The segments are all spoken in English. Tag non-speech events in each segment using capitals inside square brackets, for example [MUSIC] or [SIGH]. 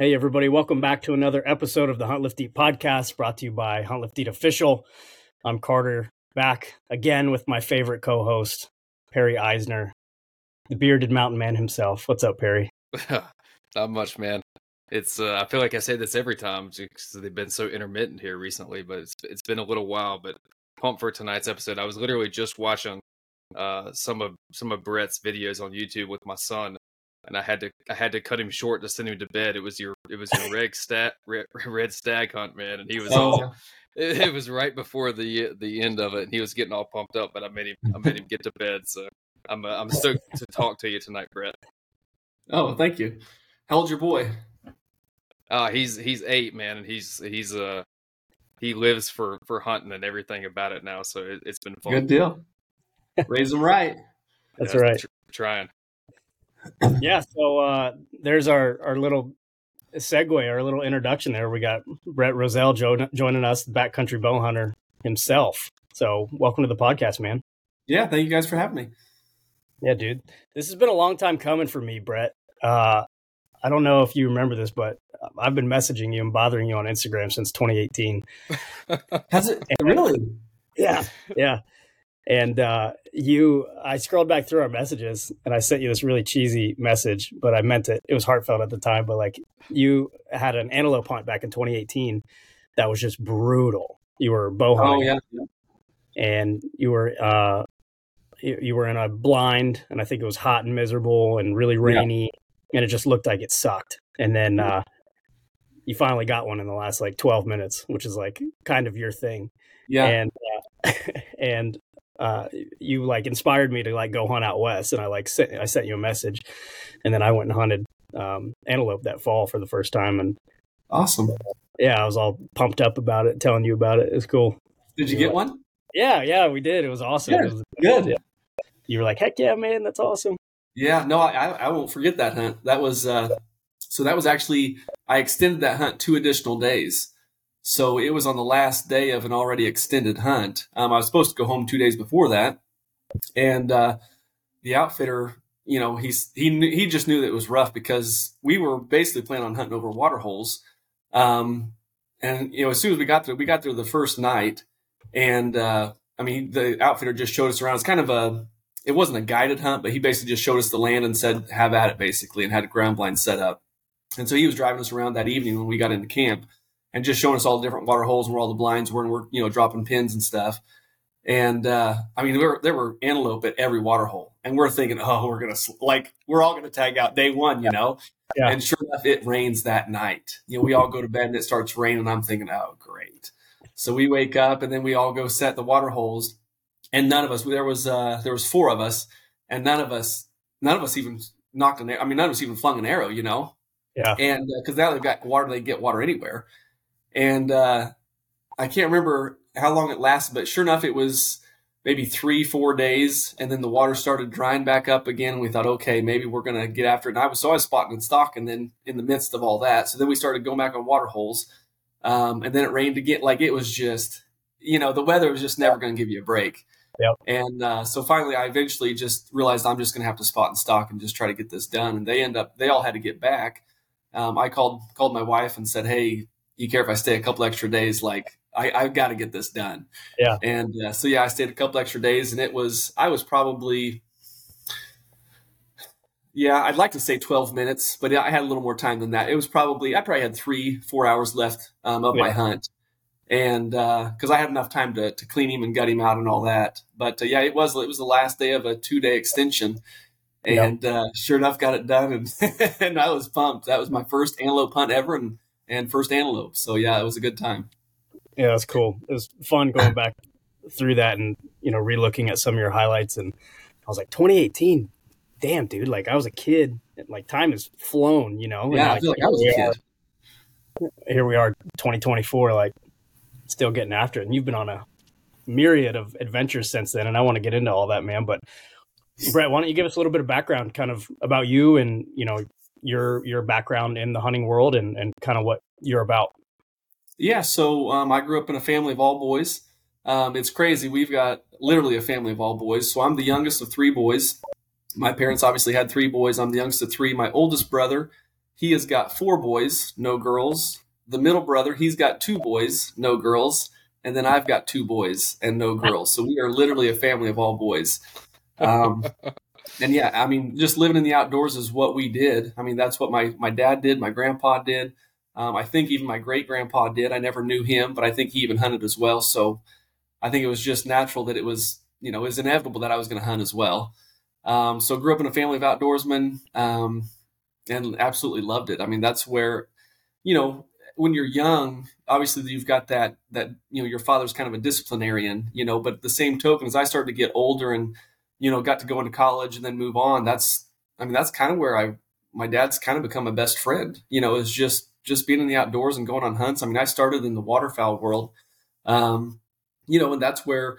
Hey, everybody, welcome back to another episode of the Hunt Lift Eat podcast brought to you by Hunt Lift Eat Official. I'm Carter, back again with my favorite co host, Perry Isner, the bearded mountain man himself. What's up, Perry? [LAUGHS] Not much, man. It's uh, I feel like I say this every time because they've been so intermittent here recently, but it's it's been a little while. But pumped for tonight's episode. I was literally just watching uh, some of some of Brett's videos on YouTube with my son, and I had to I had to cut him short to send him to bed. It was your it was your red stat red, red stag hunt, man, and he was oh. all. [LAUGHS] It, it, was right before the the end of it, and he was getting all pumped up. But I made him I made him get to bed. So I'm uh, I'm stoked to talk to you tonight, Brett. Oh, thank you. How old's your boy? Uh he's he's eight, man, and he's he's uh he lives for for hunting and everything about it now. So it, has been fun. Good deal. Raise him right. That's yeah, right. Tr- trying yeah, so uh, there's our our little segue, our little introduction there. We got Brett Rousselle jo- joining us, the backcountry bow hunter himself. So welcome to the podcast, man. Yeah, thank you guys for having me. Yeah, dude, this has been a long time coming for me, Brett. Uh, I don't know if you remember this, but I've been messaging you and bothering you on Instagram since 2018. [LAUGHS] Has it really? Yeah, yeah. And uh, you, I scrolled back through our messages and I sent you this really cheesy message, but I meant it. It was heartfelt at the time, but like you had an antelope hunt back in 2018 that was just brutal. You were bow hunting. Oh, yeah. And you were, uh, you, you, were in a blind and I think it was hot and miserable and really rainy yeah. and it just looked like it sucked. And then, uh, you finally got one in the last like 12 minutes, which is like kind of your thing. Yeah. And, uh, [LAUGHS] and uh, you like inspired me to like go hunt out west, and I like sent I sent you a message, and then I went and hunted um, antelope that fall for the first time, and awesome. Yeah, I was all pumped up about it, telling you about it. It's cool. Did you get one? Yeah, yeah, we did. It was awesome. Good. It was, good. Yeah. You were like, heck yeah, man, that's awesome. Yeah, no, I I won't forget that hunt. That was uh, so that was actually I extended that hunt two additional days. So it was on the last day of an already extended hunt. Um, I was supposed to go home two days before that, and uh, the outfitter, you know, he's he he just knew that it was rough because we were basically planning on hunting over water holes. Um, and you know, as soon as we got there, we got there the first night, and uh, I mean, the outfitter just showed us around. It's kind of a it wasn't a guided hunt, but he basically just showed us the land and said, "Have at it," basically, and had a ground blind set up. And so he was driving us around that evening when we got into camp and just showing us all the different water holes and where all the blinds were and we're you know dropping pins and stuff. And uh, I mean, there were, there were antelope at every water hole, and we're thinking, oh, we're gonna like we're all gonna tag out day one, you know. Yeah. And sure enough, it rains that night. You know, we all go to bed and it starts raining. I'm thinking, oh, great. So we wake up and then we all go set the water holes, and none of us. There was uh, there was four of us, and none of us none of us even knocked an. arrow. I mean, none of us even flung an arrow. You know. Yeah. And because uh, now they've got water, they get water anywhere and uh, I can't remember how long it lasted, but sure enough, it was maybe three, four days, and then the water started drying back up again. We thought, okay, maybe we're gonna get after it. And I was so I was spotting and stock, and then in the midst of all that, so then we started going back on water holes, um, and then it rained again. Like it was just, you know, the weather was just never going to give you a break. Yep. And uh, so finally, I eventually just realized I'm just going to have to spot and stock and just try to get this done. And they end up, they all had to get back. Um, I called called my wife and said, "Hey, you care if I stay a couple extra days? Like I, I've got to get this done. Yeah. And uh, so yeah, I stayed a couple extra days, and it was I was probably yeah, I'd like to say 12 minutes, but I had a little more time than that. It was probably I probably had three four hours left um, of yeah. my hunt, and because uh, I had enough time to to clean him and gut him out and all that. But uh, yeah, it was it was the last day of a two day extension. And uh, sure enough, got it done, and, [LAUGHS] and I was pumped. That was my first antelope hunt ever, and and first antelope. So yeah, it was a good time. Yeah, that's cool. It was fun going back through that and you know relooking at some of your highlights. And I was like, 2018, damn dude, like I was a kid. Like time has flown, you know. Yeah, and, I feel like I was a kid. Are, here we are, 2024, like still getting after it. And you've been on a myriad of adventures since then, and I want to get into all that, man. But Brett, why don't you give us a little bit of background, kind of about you and you know your your background in the hunting world and and kind of what you're about. Yeah, so um, I grew up in a family of all boys. Um, it's crazy. We've got literally a family of all boys. So I'm the youngest of three boys. My parents obviously had three boys. I'm the youngest of three. My oldest brother, he has got four boys, no girls. The middle brother, he's got two boys, no girls, and then I've got two boys and no [LAUGHS] girls. So we are literally a family of all boys. Um, [LAUGHS] and yeah, I mean, just living in the outdoors is what we did. I mean, that's what my my dad did, my grandpa did. Um, I think even my great grandpa did. I never knew him, but I think he even hunted as well. So I think it was just natural that it was, you know, it was inevitable that I was going to hunt as well. Um, so grew up in a family of outdoorsmen um, and absolutely loved it. I mean, that's where, you know, when you're young, obviously you've got that that you know your father's kind of a disciplinarian, you know. But the same token, as I started to get older and you know got to go into college and then move on, that's I mean that's kind of where I my dad's kind of become a best friend. You know, is just just being in the outdoors and going on hunts. I mean, I started in the waterfowl world, um, you know, and that's where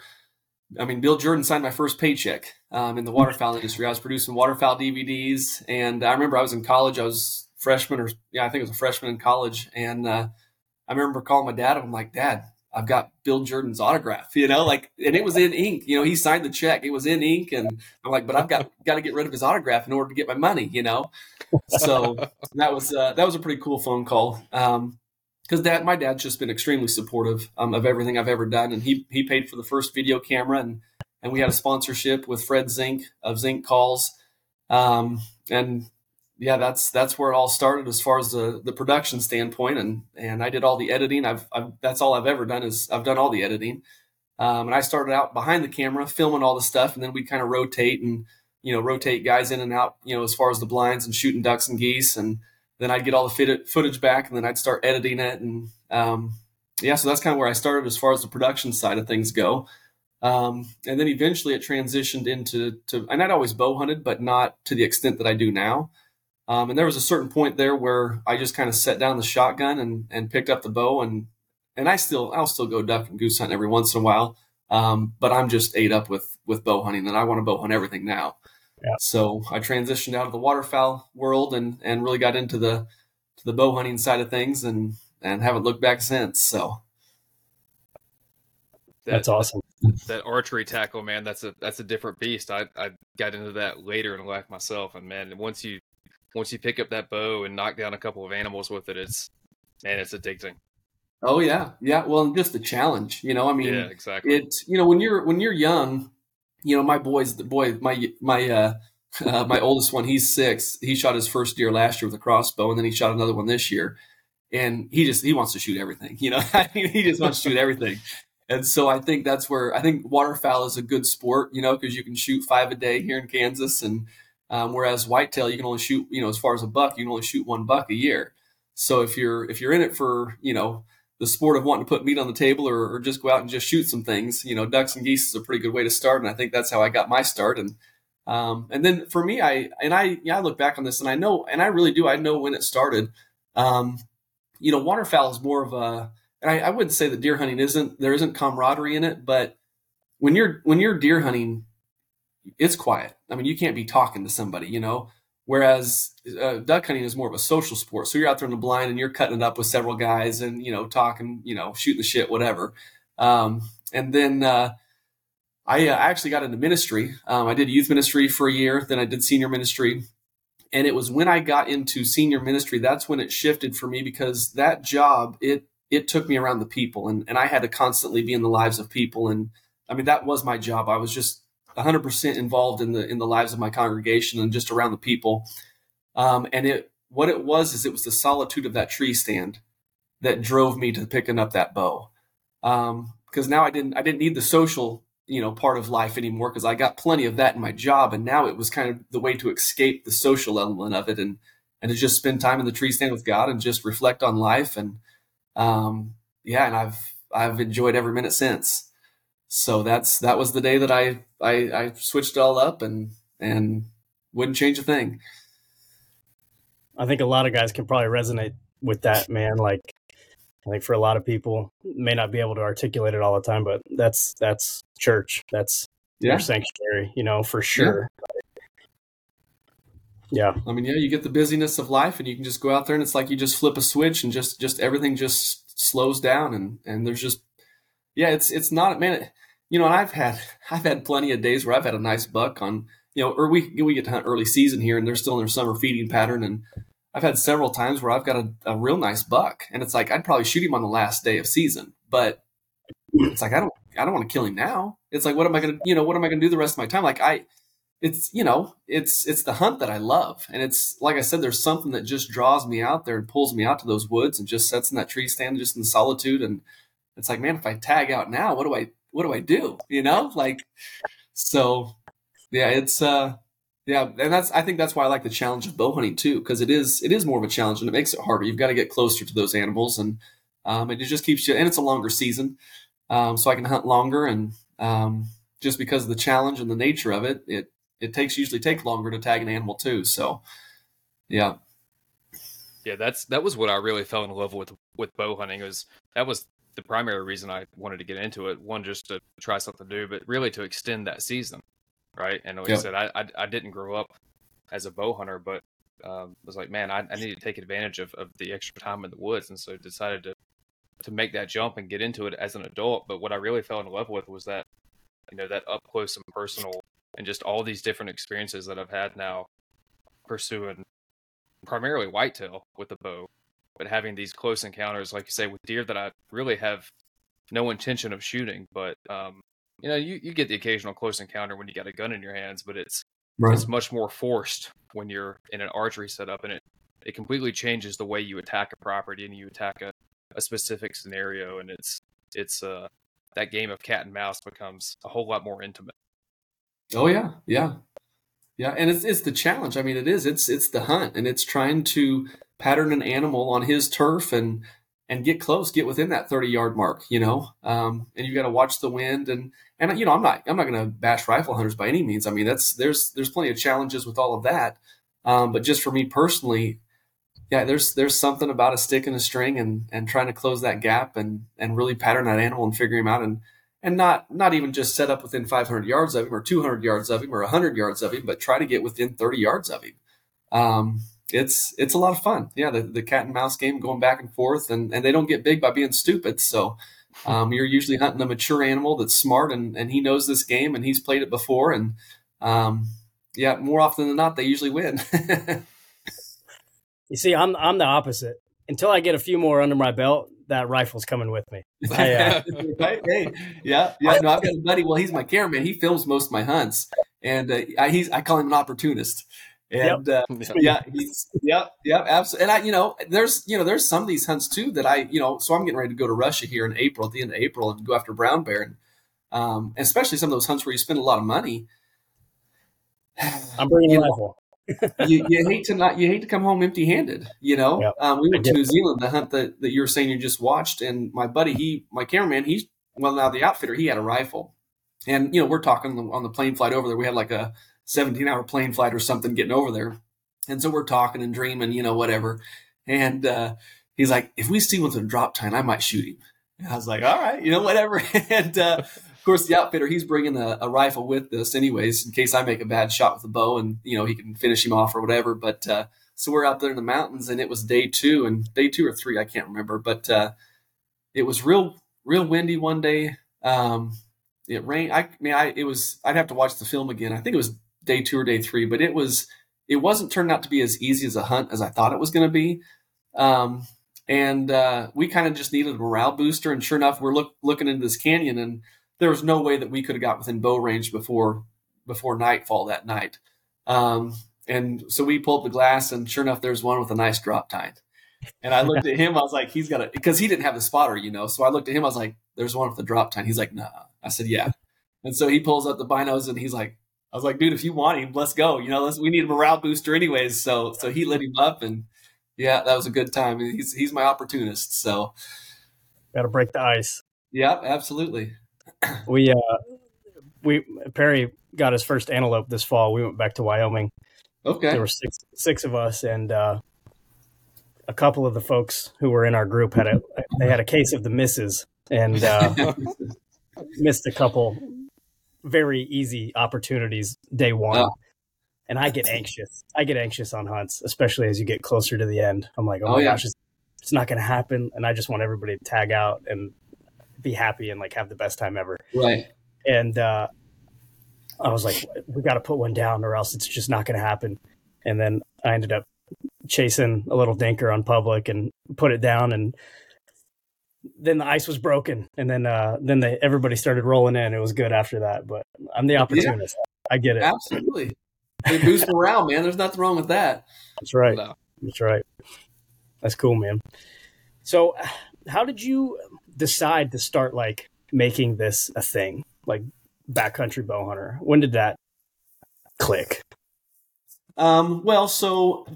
I mean, Bill Jordan signed my first paycheck um, in the waterfowl industry. I was producing waterfowl DVDs, and I remember I was in college. I was freshman, or yeah, I think it was a freshman in college, and uh, I remember calling my dad. I'm like, Dad, I've got Bill Jordan's autograph, you know, like, and it was in ink. You know, he signed the check. It was in ink, and I'm like, but I've got got to get rid of his autograph in order to get my money, you know. So [LAUGHS] that was uh, that was a pretty cool phone call. Um, because dad, my dad's just been extremely supportive um, of everything I've ever done, and he he paid for the first video camera, and and we had a sponsorship with Fred Zink of Zink Calls, um, and yeah, that's that's where it all started as far as the the production standpoint, and and I did all the editing. I've, I've that's all I've ever done is I've done all the editing, um, and I started out behind the camera filming all the stuff, and then we kind of rotate and you know rotate guys in and out, you know, as far as the blinds and shooting ducks and geese and then I'd get all the footage back, and then I'd start editing it, and um, yeah, so that's kind of where I started as far as the production side of things go. Um, and then eventually it transitioned into to, and I'd always bow hunted, but not to the extent that I do now. Um, and there was a certain point there where I just kind of set down the shotgun and and picked up the bow, and and I still I'll still go duck and goose hunting every once in a while. Um, but I'm just ate up with with bow hunting, and I want to bow hunt everything now. Yeah. So I transitioned out of the waterfowl world and and really got into the to the bow hunting side of things and and haven't looked back since. So that, that's awesome. That archery tackle, man, that's a that's a different beast. I I got into that later in life myself, and man, once you once you pick up that bow and knock down a couple of animals with it, it's man, it's addicting. Oh yeah, yeah. Well, just the challenge, you know. I mean, yeah, exactly. It's you know when you're when you're young, you know, my boys, the boy, my my uh, uh, my oldest one, he's six. He shot his first deer last year with a crossbow, and then he shot another one this year. And he just he wants to shoot everything. You know, [LAUGHS] I mean, he just wants to shoot everything. And so I think that's where I think waterfowl is a good sport. You know, because you can shoot five a day here in Kansas, and um, whereas whitetail you can only shoot. You know, as far as a buck, you can only shoot one buck a year. So if you're if you're in it for you know the sport of wanting to put meat on the table or, or, just go out and just shoot some things. You know, ducks and geese is a pretty good way to start, and I think that's how I got my start. And um, and then for me, I and I yeah, I look back on this and I know, and I really do, I know when it started. Um, you know, waterfowl is more of a, and I, I wouldn't say that deer hunting isn't there isn't camaraderie in it, but when you're when you're deer hunting, it's quiet. I mean, you can't be talking to somebody, you know. Whereas uh, duck hunting is more of a social sport. So you're out there in the blind and you're cutting it up with several guys and, you know, talking, you know, shooting the shit, whatever. Um, and then uh, I uh, actually got into ministry. Um, I did youth ministry for a year, then I did senior ministry. And it was when I got into senior ministry, that's when it shifted for me because that job, it it took me around the people and, and I had to constantly be in the lives of people. And I mean, that was my job. I was just 100% involved in the in the lives of my congregation and just around the people. Um, and it what it was is it was the solitude of that tree stand that drove me to picking up that bow. Because um, now I didn't I didn't need the social you know part of life anymore because I got plenty of that in my job, and now it was kind of the way to escape the social element of it and and to just spend time in the tree stand with God and just reflect on life and um, yeah, and I've I've enjoyed every minute since so that's that was the day that I, I I switched it all up and and wouldn't change a thing. I think a lot of guys can probably resonate with that, man. Like I think for a lot of people may not be able to articulate it all the time, but that's that's church. That's yeah. your sanctuary, you know, for sure. Yeah. yeah. I mean, yeah, you get the busyness of life and you can just go out there and it's like you just flip a switch and just just everything just slows down and and there's just yeah, it's it's not man. You know, and I've had [LAUGHS] I've had plenty of days where I've had a nice buck on you know, or we we get to hunt early season here, and they're still in their summer feeding pattern, and I've had several times where I've got a, a real nice buck, and it's like I'd probably shoot him on the last day of season, but it's like I don't I don't want to kill him now. It's like what am I gonna you know what am I gonna do the rest of my time? Like I it's you know it's it's the hunt that I love, and it's like I said, there's something that just draws me out there and pulls me out to those woods and just sets in that tree stand just in solitude. And it's like, man, if I tag out now, what do I what do I do? You know, like so. Yeah, it's uh, yeah, and that's I think that's why I like the challenge of bow hunting too, because it is it is more of a challenge and it makes it harder. You've got to get closer to those animals, and um, and it just keeps you. And it's a longer season, um, so I can hunt longer, and um, just because of the challenge and the nature of it, it it takes usually take longer to tag an animal too. So, yeah, yeah, that's that was what I really fell in love with with bow hunting. Was that was the primary reason I wanted to get into it. One, just to try something new, but really to extend that season, right? And like yep. I said, I, I, I didn't grow up as a bow hunter, but um, was like, man, I, I need to take advantage of, of the extra time in the woods, and so decided to to make that jump and get into it as an adult. But what I really fell in love with was that you know that up close and personal and just all these different experiences that I've had now pursuing primarily whitetail with the bow, but having these close encounters, like you say, with deer that I really have no intention of shooting. But um, you know, you, you get the occasional close encounter when you got a gun in your hands, but it's right. it's much more forced when you're in an archery setup, and it it completely changes the way you attack a property and you attack a, a specific scenario, and it's it's uh that game of cat and mouse becomes a whole lot more intimate. Oh yeah, yeah, yeah, and it's it's the challenge. I mean, it is. It's it's the hunt, and it's trying to pattern an animal on his turf and and get close, get within that thirty yard mark. You know, um, and you got to watch the wind and and you know, I'm not I'm not going to bash rifle hunters by any means. I mean, that's there's there's plenty of challenges with all of that. Um, but just for me personally, yeah, there's there's something about a stick and a string and and trying to close that gap and and really pattern that animal and figure him out and and not not even just set up within 500 yards of him or 200 yards of him or 100 yards of him, but try to get within 30 yards of him. Um, it's it's a lot of fun. Yeah, the, the cat and mouse game going back and forth, and, and they don't get big by being stupid. So um, you're usually hunting a mature animal that's smart and, and he knows this game and he's played it before. And um, yeah, more often than not, they usually win. [LAUGHS] you see, I'm I'm the opposite. Until I get a few more under my belt, that rifle's coming with me. I, uh, [LAUGHS] hey, yeah, yeah. No, I've got a buddy. Well, he's my cameraman. He films most of my hunts, and uh, I, he's I call him an opportunist. And yep. uh, [LAUGHS] yeah, he's yeah, yeah, absolutely. And I, you know, there's you know, there's some of these hunts too that I, you know, so I'm getting ready to go to Russia here in April, at the end of April, and go after brown bear, and um, especially some of those hunts where you spend a lot of money. I'm bringing a [LAUGHS] rifle you, you, hate to not you hate to come home empty handed you know yep. um, we went to new zealand the hunt that, that you were saying you just watched and my buddy he my cameraman he's well now the outfitter he had a rifle and you know we're talking on the plane flight over there we had like a 17 hour plane flight or something getting over there and so we're talking and dreaming you know whatever and uh, he's like if we see one a drop tine, i might shoot him and i was like all right you know whatever [LAUGHS] and uh, of course, the outfitter he's bringing a, a, rifle with this, anyways, in case I make a bad shot with a bow, and you know he can finish him off or whatever. But uh, so we're out there in the mountains, and it was day two, and day two or three, I can't remember, but uh, it was real, real windy one day. Um, it rained. I, I mean, I it was. I'd have to watch the film again. I think it was day two or day three, but it was. It wasn't turned out to be as easy as a hunt as I thought it was going to be. Um, and uh, we kind of just needed a morale booster. And sure enough, we're look, looking into this canyon, and there was no way that we could have got within bow range before before nightfall that night. Um, and so we pulled the glass, and sure enough, there's one with a nice drop tine. And I looked at him, I was like, he's got it because he didn't have the spotter, you know. So I looked at him, I was like, there's one with the drop tine. He's like, nah. I said, yeah. And so he pulls up the binos, and he's like, I was like, dude, if you want him, let's go. You know, let's, we need a morale booster anyways. So so he lit him up, and yeah, that was a good time. He's he's my opportunist. So got to break the ice. Yeah, absolutely we uh we Perry got his first antelope this fall. We went back to Wyoming. Okay. There were six six of us and uh a couple of the folks who were in our group had a they had a case of the misses and uh [LAUGHS] missed a couple very easy opportunities day one. Oh. And I get anxious. I get anxious on hunts, especially as you get closer to the end. I'm like, oh, oh my yeah. gosh, it's, it's not going to happen. And I just want everybody to tag out and be happy and like have the best time ever. Right. And uh, I was like, we got to put one down or else it's just not going to happen. And then I ended up chasing a little dinker on public and put it down and then the ice was broken and then uh then they, everybody started rolling in. It was good after that but i'm the opportunist. Yeah, i get it. Absolutely. They boost morale man. There's nothing wrong with that. That's right. No. that's right. That's cool man. So how did you decide to start like making this a thing? Like backcountry bow hunter when did that click? Um well so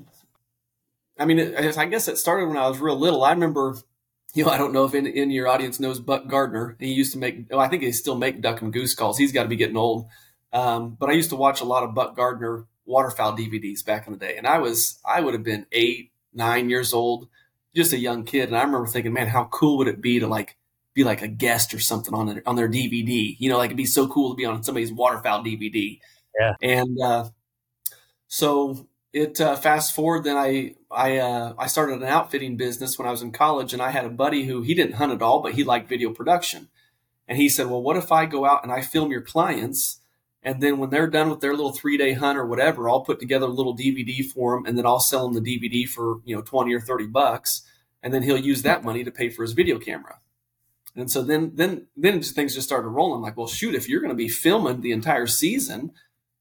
i mean it, i guess it started when i was real little. I remember you know, I don't know if in, in your audience knows Buck Gardner. He used to make, oh, I think they still make duck and goose calls. He's got to be getting old. Um, but I used to watch a lot of Buck Gardner waterfowl DVDs back in the day. And I was, I would have been eight, nine years old, just a young kid. And I remember thinking, man, how cool would it be to like be like a guest or something on their, on their DVD? You know, like it'd be so cool to be on somebody's waterfowl DVD. Yeah. And, uh, so it uh, fast forward then i i uh, i started an outfitting business when i was in college and i had a buddy who he didn't hunt at all but he liked video production. And he said well what if i go out and i film your clients and then when they're done with their little three day hunt or whatever i'll put together a little dvd for them and then i'll sell them the dvd for you know 20 or 30 bucks and then he'll use that money to pay for his video camera. And so then then then things just started rolling. Like well shoot if you're going to be filming the entire season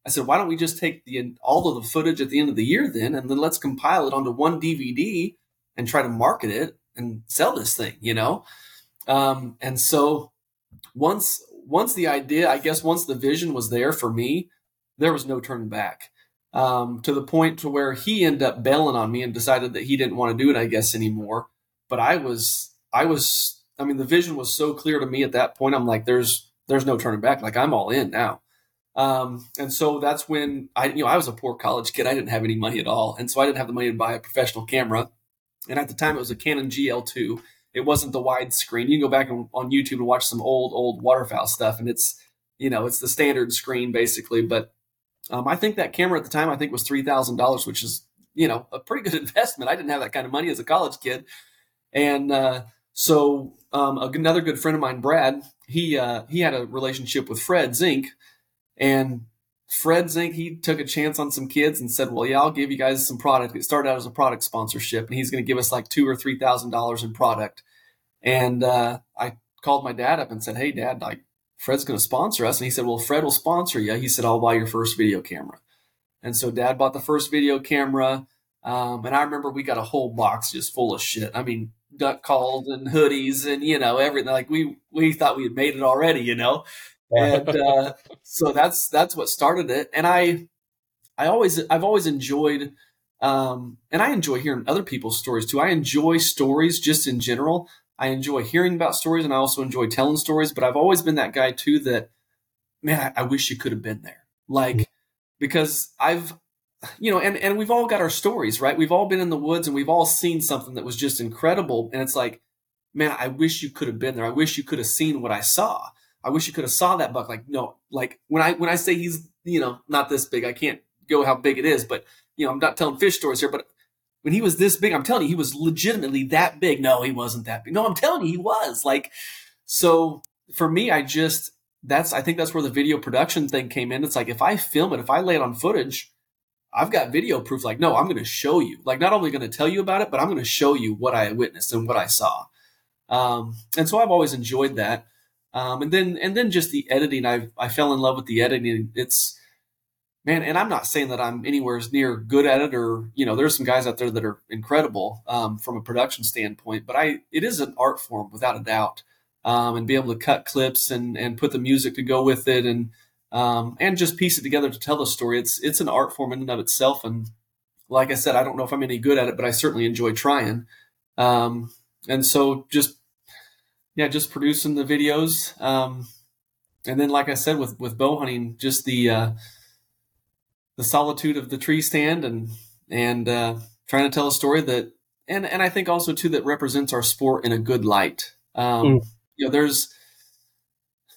I said, why don't we just take the all of the footage at the end of the year then, and then let's compile it onto one DVD and try to market it and sell this thing, you know? Um, and so once once the idea, I guess, once the vision was there for me, there was no turning back. Um, to the point to where he ended up bailing on me and decided that he didn't want to do it, I guess, anymore. But I was, I was, I mean, the vision was so clear to me at that point. I'm like, there's, there's no turning back. Like I'm all in now. Um, and so that's when I, you know, I was a poor college kid. I didn't have any money at all. And so I didn't have the money to buy a professional camera. And at the time it was a Canon GL2. It wasn't the widescreen. You can go back on, on YouTube and watch some old, old waterfowl stuff. And it's, you know, it's the standard screen basically. But um, I think that camera at the time, I think was $3,000, which is, you know, a pretty good [LAUGHS] investment. I didn't have that kind of money as a college kid. And, uh, so um, another good friend of mine, Brad, he uh, he had a relationship with Fred Zink, and Fred Zink, he took a chance on some kids and said, "Well, yeah, I'll give you guys some product." It started out as a product sponsorship, and he's going to give us like two or three thousand dollars in product. And uh, I called my dad up and said, "Hey, Dad, like Fred's going to sponsor us," and he said, "Well, Fred will sponsor you." He said, "I'll buy your first video camera." And so Dad bought the first video camera, um, and I remember we got a whole box just full of shit. I mean, duck calls and hoodies and you know everything. Like we we thought we had made it already, you know and [LAUGHS] uh, so that's that's what started it. And I I always I've always enjoyed um, and I enjoy hearing other people's stories too. I enjoy stories just in general. I enjoy hearing about stories, and I also enjoy telling stories. But I've always been that guy too. That man, I, I wish you could have been there, like because I've you know, and and we've all got our stories, right? We've all been in the woods and we've all seen something that was just incredible, and it's like, man, I wish you could have been there. I wish you could have seen what I saw. I wish you could have saw that buck. Like, no, like when I when I say he's you know not this big, I can't go how big it is, but you know I'm not telling fish stories here, but when he was this big, I'm telling you he was legitimately that big. No, he wasn't that big. No, I'm telling you he was. Like, so for me, I just that's I think that's where the video production thing came in. It's like if I film it, if I lay it on footage, I've got video proof. Like, no, I'm going to show you. Like, not only going to tell you about it, but I'm going to show you what I witnessed and what I saw. Um, and so I've always enjoyed that. Um, and then and then just the editing, I I fell in love with the editing. It's man, and I'm not saying that I'm anywhere as near good at it, or you know, there's some guys out there that are incredible um, from a production standpoint. But I, it is an art form without a doubt, um, and be able to cut clips and and put the music to go with it, and um, and just piece it together to tell the story. It's it's an art form in and of itself. And like I said, I don't know if I'm any good at it, but I certainly enjoy trying. Um, and so just yeah, just producing the videos. Um, and then, like I said, with with bow hunting, just the uh, the solitude of the tree stand and and uh, trying to tell a story that and and I think also too that represents our sport in a good light. Um, mm. You know, there's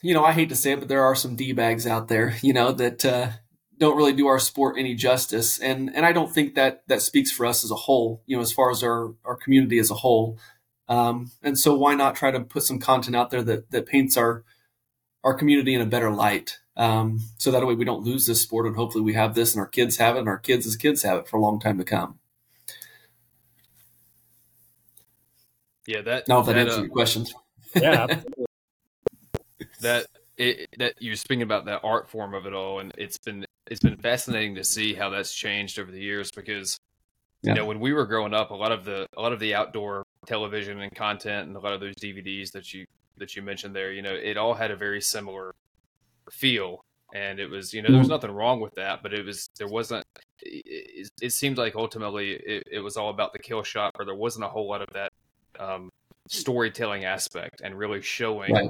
you know I hate to say it, but there are some d bags out there, you know, that uh, don't really do our sport any justice, and and I don't think that that speaks for us as a whole. You know, as far as our our community as a whole. Um, and so why not try to put some content out there that, that paints our, our community in a better light? Um, so that way we don't lose this sport and hopefully we have this and our kids have it and our kids as kids have it for a long time to come. Yeah, that. Now that, that answers uh, your questions. Yeah. [LAUGHS] that it, that you're speaking about that art form of it all, and it's been it's been fascinating to see how that's changed over the years because yeah. you know when we were growing up, a lot of the a lot of the outdoor television and content and a lot of those DVDs that you that you mentioned there, you know, it all had a very similar feel, and it was you know there was Mhm. nothing wrong with that, but it was there wasn't. It, it, it seemed like ultimately it, it was all about the kill shot, or there wasn't a whole lot of that um, storytelling aspect and really showing Right.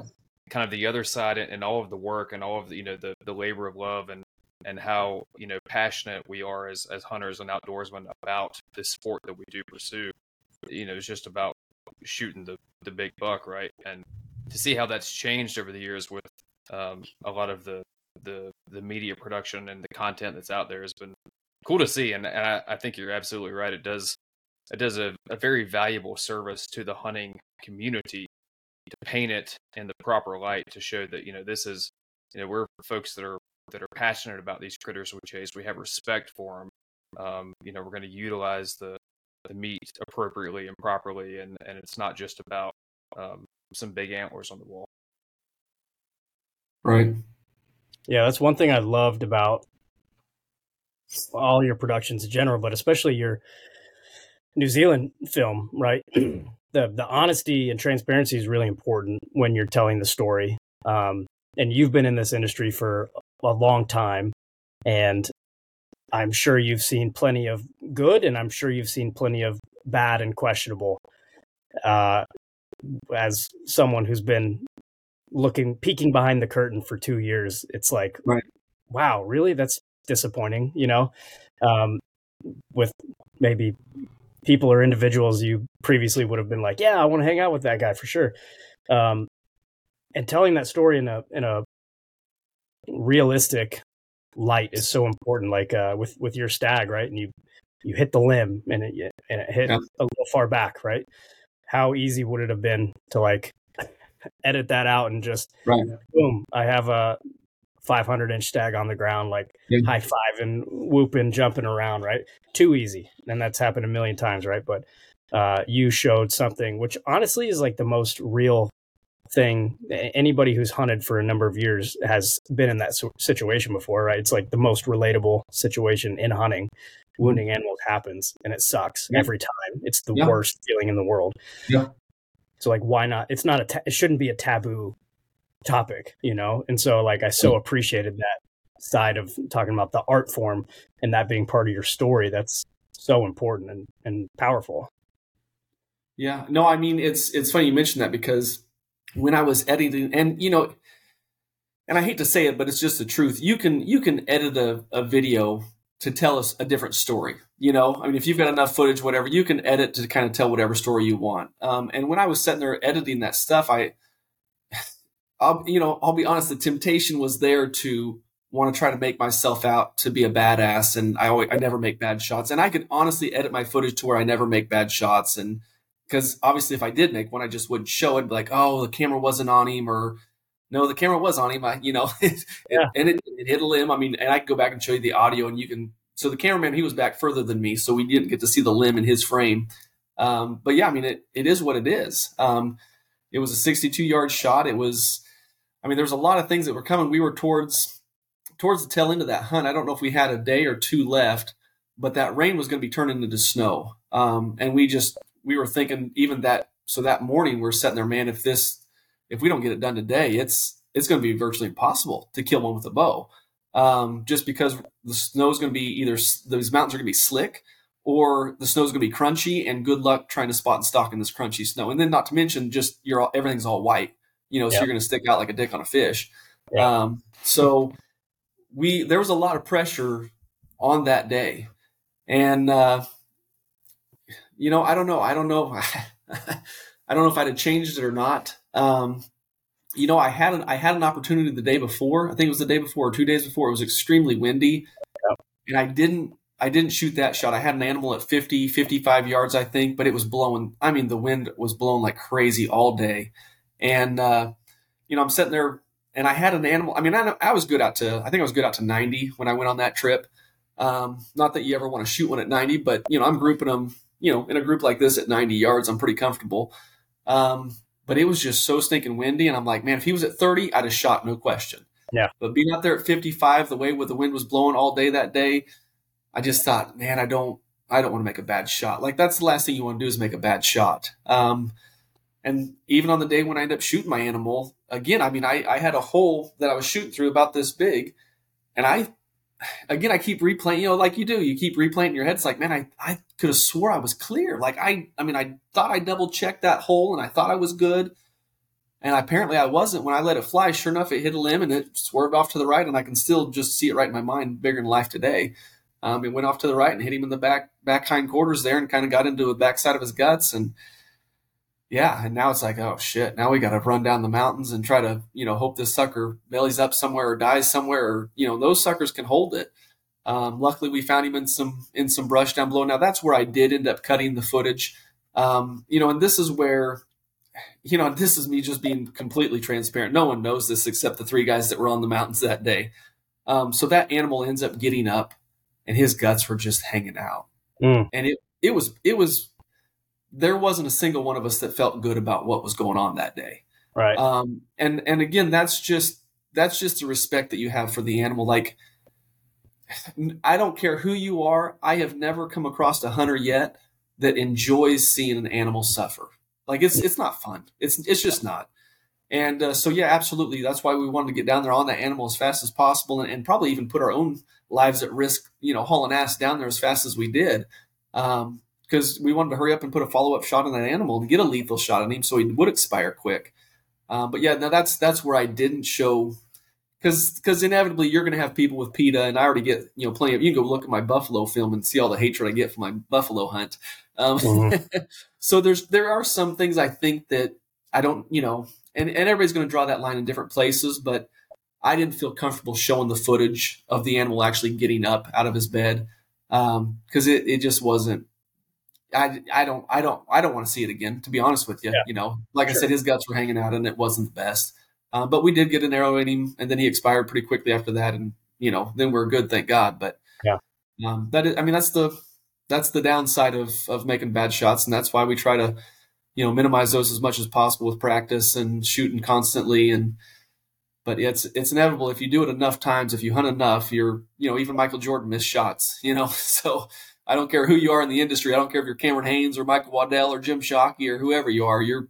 kind of the other side and, and all of the work and all of the you know the, the labor of love and and how you know passionate we are as as hunters and outdoorsmen about this sport that we do pursue you know it's just about shooting the the big buck right? And to see how that's changed over the years with um, a lot of the the the media production and the content that's out there has been cool to see. And, and I, I think you're absolutely right. It does it does a, a very valuable service to the hunting community to paint it in the proper light to show that you know this is you know we're folks that are that are passionate about these critters we chase we have respect for them um, you know we're going to utilize the the meat appropriately and properly and and it's not just about um, some big antlers on the wall Right. yeah. That's one thing I loved about all your productions in general, but especially your New Zealand film. Right, [CLEARS THROAT] the the honesty and transparency is really important when you're telling the story. Um, and you've been in this industry for a long time, and I'm sure you've seen plenty of good, and I'm sure you've seen plenty of bad and questionable. Uh, as someone who's been looking, peeking behind the curtain for two years, it's like, Right. wow, really? That's disappointing, you know? Um, with maybe people or individuals you previously would have been like, yeah, I want to hang out with that guy for sure. Um, and telling that story in a in a realistic light is so important. Like uh, with with your stag, right? And you you hit the limb and it and it hit Yeah. a little far back, right? How easy would it have been to like edit that out and just Right. boom, I have a 500 inch stag on the ground, like Yeah. high five and whooping, jumping around, right? Too easy. And that's happened a million times, right? But uh, you showed something which honestly is like the most real thing. Anybody who's hunted for a number of years has been in that situation before, right? It's like the most relatable situation in hunting. Wounding animals happens and it sucks Yeah. every time. It's the Yeah. worst feeling in the world. Yeah. So like, why not? It's not a. Ta- it shouldn't be a taboo topic, you know. And so like, I so mm. appreciated that side of talking about the art form and that being part of your story. That's so important and and powerful. Yeah, no, I mean it's it's funny you mentioned that because when I was editing, and you know, and I hate to say it, but it's just the truth. You can you can edit a, a video to tell us a different story. You know, I mean, if you've got enough footage, whatever, you can edit to kind of tell whatever story you want. Um, and when I was sitting there editing that stuff, I, [SIGHS] I'll you know, I'll be honest, the temptation was there to want to try to make myself out to be a badass, and I always I never make bad shots, and I could honestly edit my footage to where I never make bad shots, and because obviously if I did make one, I just wouldn't show it. Like, oh, the camera wasn't on him, or no, the camera was on him. I, you know, [LAUGHS] it, Yeah. and it, it hit a limb. I mean, and I could go back and show you the audio, and you can. So the cameraman he was back further than me, so we didn't get to see the limb in his frame. Um, but yeah, I mean, it, it is what it is. Um, it was a 62 yard shot. It was, I mean, there was a lot of things that were coming. We were towards towards the tail end of that hunt. I don't know if we had a day or two left, but that rain was going to be turning into snow. Um, and we just we were thinking even that. So that morning we're sitting there, man. If this if we don't get it done today, it's it's going to be virtually impossible to kill one with a bow. Um, just because the snow is going to be either those mountains are going to be slick or the snow is going to be crunchy and good luck trying to spot and stalk in this crunchy snow. And then not to mention just you're all, everything's all white, you know, so you're going to stick out like a dick on a fish. Um, so we, there was a lot of pressure on that day and, uh, you know, I don't know. I don't know. [LAUGHS] I don't know if I'd have changed it or not. Um, you know, I had an I had an opportunity the day before. I think it was the day before or two days before. It was extremely windy, and I didn't I didn't shoot that shot. I had an animal at 50, 55 yards, I think, but it was blowing. I mean, the wind was blowing like crazy all day, and uh, you know, I'm sitting there, and I had an animal. I mean, I, I was good out to I think I was good out to 90 when I went on that trip. Um, not that you ever want to shoot one at 90, but you know, I'm grouping them. You know, in a group like this at 90 yards, I'm pretty comfortable. Um, but it was just so stinking windy, and I'm like, man, if he was at 30, I'd have shot, no question. Yeah. But being out there at 55, the way with the wind was blowing all day that day, I just thought, man, I don't, I don't want to make a bad shot. Like that's the last thing you want to do is make a bad shot. Um, and even on the day when I ended up shooting my animal, again, I mean, I, I had a hole that I was shooting through about this big, and I, again, I keep replaying, you know, like you do, you keep replaying in your head. It's like, man, I, I could have swore I was clear. Like I, I mean, I thought I double checked that hole and I thought I was good. And apparently I wasn't. When I let it fly, sure enough, it hit a limb and it swerved off to the right, and I can still just see it right in my mind, bigger than life today. Um, it went off to the right and hit him in the back back hindquarters there, and kind of got into the backside of his guts. And yeah, and now it's like, oh shit, now we got to run down the mountains and try to, you know, hope this sucker bellies up somewhere or dies somewhere, or you know, those suckers can hold it. Um, luckily, we found him in some in some brush down below. Now that's where I did end up cutting the footage. Um, you know, and this is where you know, this is me just being completely transparent. No one knows this except the three guys that were on the mountains that day. Um, so that animal ends up getting up, and his guts were just hanging out, Mm. and it it was it was there wasn't a single one of us that felt good about what was going on that day. Right. Um, and and again, that's just that's just the respect that you have for the animal. Like, I don't care who you are. I have never come across a hunter yet that enjoys seeing an animal suffer. Like it's it's not fun. It's it's just not. And uh, so yeah, absolutely. That's why we wanted to get down there on that animal as fast as possible, and, and probably even put our own lives at risk. You know, hauling ass down there as fast as we did, because we wanted to hurry up and put a follow up shot on that animal to get a lethal shot on him, so he would expire quick. Um, but yeah, now that's that's where I didn't show because because inevitably you're going to have people with PETA, and I already get you know plenty of. You can go look at my buffalo film and see all the hatred I get from my buffalo hunt. Um, Mhm. [LAUGHS] so there's there are some things I think that I don't you know, and and everybody's going to draw that line in different places, but I didn't feel comfortable showing the footage of the animal actually getting up out of his bed because it it just wasn't. I, I don't I don't I don't want to see it again. To be honest with you, Yeah. you know, like I said, his guts were hanging out, and it wasn't the best. Uh, but we did get an arrow in him, and then he expired pretty quickly after that, and you know, then we're good, thank God. But Yeah. um, that is, I mean, that's the that's the downside of of making bad shots, and that's why we try to, you know, minimize those as much as possible with practice and shooting constantly. And but it's it's inevitable if you do it enough times, if you hunt enough, you're you know, even Michael Jordan missed shots, you know, [LAUGHS] so. I don't care who you are in the industry. I don't care if you're Cameron Hanes or Michael Waddell or Jim Shockey or whoever you are. You're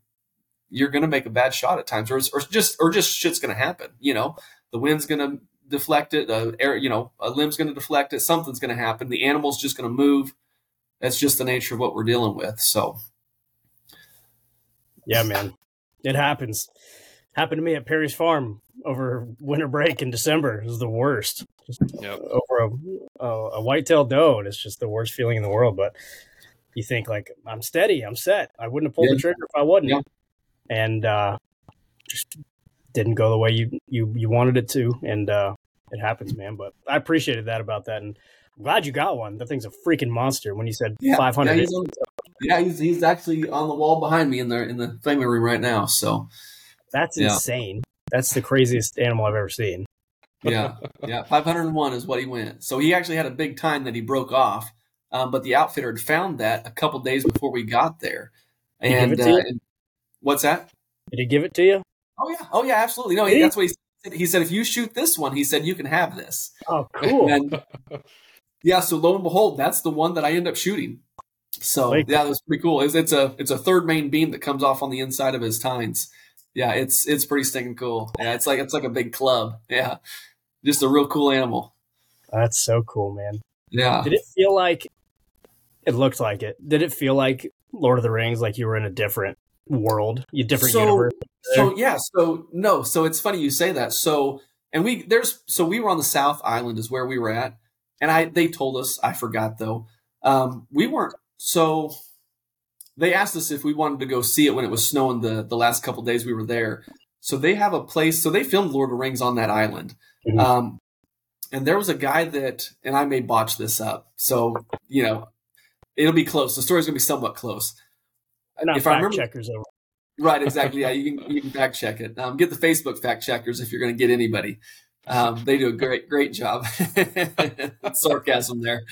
you're going to make a bad shot at times, or, or just or just shit's going to happen. You know, the wind's going to deflect it. Uh, air, you know, a limb's going to deflect it. Something's going to happen. The animal's just going to move. That's just the nature of what we're dealing with. So Yeah, man. It happens. Happened to me at Perry's Farm over winter break in December. It was the worst. Just Yep. over a, a, a whitetail doe, and it's just the worst feeling in the world. But you think like I'm steady, I'm set. I wouldn't have pulled Yeah. the trigger if I wasn't. Yeah. And uh, just didn't go the way you you you wanted it to, and uh, it happens, man. But I appreciated that about that, and I'm glad you got one. That thing's a freaking monster. When you said Yeah, 500, yeah, he's, on, yeah, he's he's actually on the wall behind me in the in the family room right now. So that's Yeah. insane. That's the craziest animal I've ever seen. Yeah, yeah, 501 is what he went. So he actually had a big tine that he broke off, um, but the outfitter had found that a couple days before we got there. He And, uh, and what's that? Did he give it to you? Oh yeah, oh yeah, absolutely. No, See? that's what he said. He said if you shoot this one, he said you can have this. Oh, cool. And yeah, so lo and behold, that's the one that I end up shooting. So Like- yeah, that's pretty cool. It's, it's a it's a third main beam that comes off on the inside of his tines. Yeah, it's it's pretty stinking cool. Yeah, it's like it's like a big club. Yeah, just a real cool animal. That's so cool, man. Yeah, Did it feel like it looked like it? Did it feel like Lord of the Rings, like you were in a different world, a different So- universe? So yeah, so no, so it's funny you say that. So and we there's so we were on the South Island is where we were at, and I they told us I forgot though. Um, we weren't so they asked us if we wanted to go see it when it was snowing the the last couple days we were there. So they have a place. So they filmed Lord of the Rings on that island. Mhm. Um, and there was a guy that, and I may botch this up. So you know, it'll be close. The story's gonna be somewhat close. Not if I remember- checkers over. Right, exactly. Yeah, [LAUGHS] you can you can fact check it. Um, get the Facebook fact checkers if you're going to get anybody. Um, they do a great great job. [LAUGHS] Sarcasm there,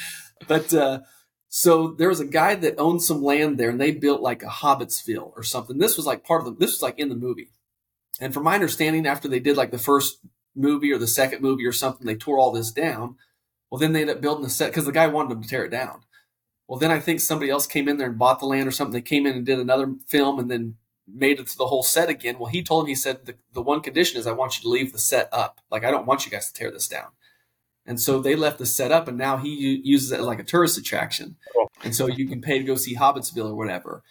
but uh, So there was a guy that owned some land there and they built like a Hobbitsville or something. This was like part of the, this was like in the movie. And from my understanding, after they did like the first movie or the second movie or something, they tore all this down. Well, then they ended up building the set because the guy wanted them to tear it down. Well, then I think somebody else came in there and bought the land or something. They came in and did another film and then made it to the whole set again. Well, he told him, he said, the, the one condition is I want you to leave the set up. Like, I don't want you guys to tear this down. And so they left the set up and now he uses it like a tourist attraction. Cool. And so you can pay to go see Hobbitsville or whatever.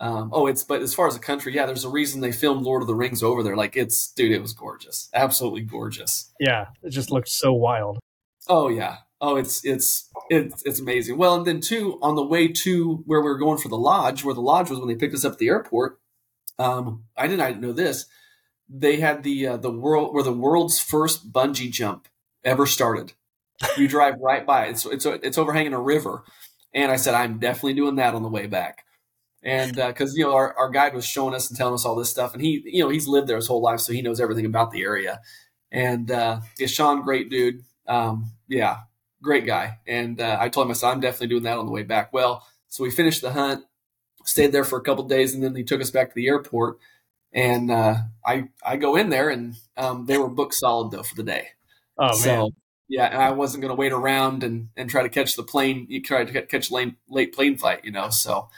Um, oh, it's, but as far as the country, yeah, there's a reason they filmed Lord of the Rings over there. Like, it's, dude, it was gorgeous. Absolutely gorgeous. Yeah. It just looked so wild. Oh, yeah. Oh, it's, it's, it's, it's amazing. Well, and then too, on the way to where we were going for the lodge, where the lodge was when they picked us up at the airport, um, I did not know this. They had the uh, the world where the world's first bungee jump ever started. You [LAUGHS] drive right by it. It's it's it's overhanging a river, and I said I'm definitely doing that on the way back. And because uh, you know our, our guide was showing us and telling us all this stuff, and he you know he's lived there his whole life, so he knows everything about the area. And uh, yeah, Sean, great dude. Um, yeah, great guy. And uh, I told him I said I'm definitely doing that on the way back. Well, so we finished the hunt stayed there for a couple days, and then they took us back to the airport. And uh, I I go in there, and um, they were booked solid though for the day. Oh so, man. Yeah, and I wasn't going to wait around and, and try to catch the plane. You try to catch late, late plane flight, you know. So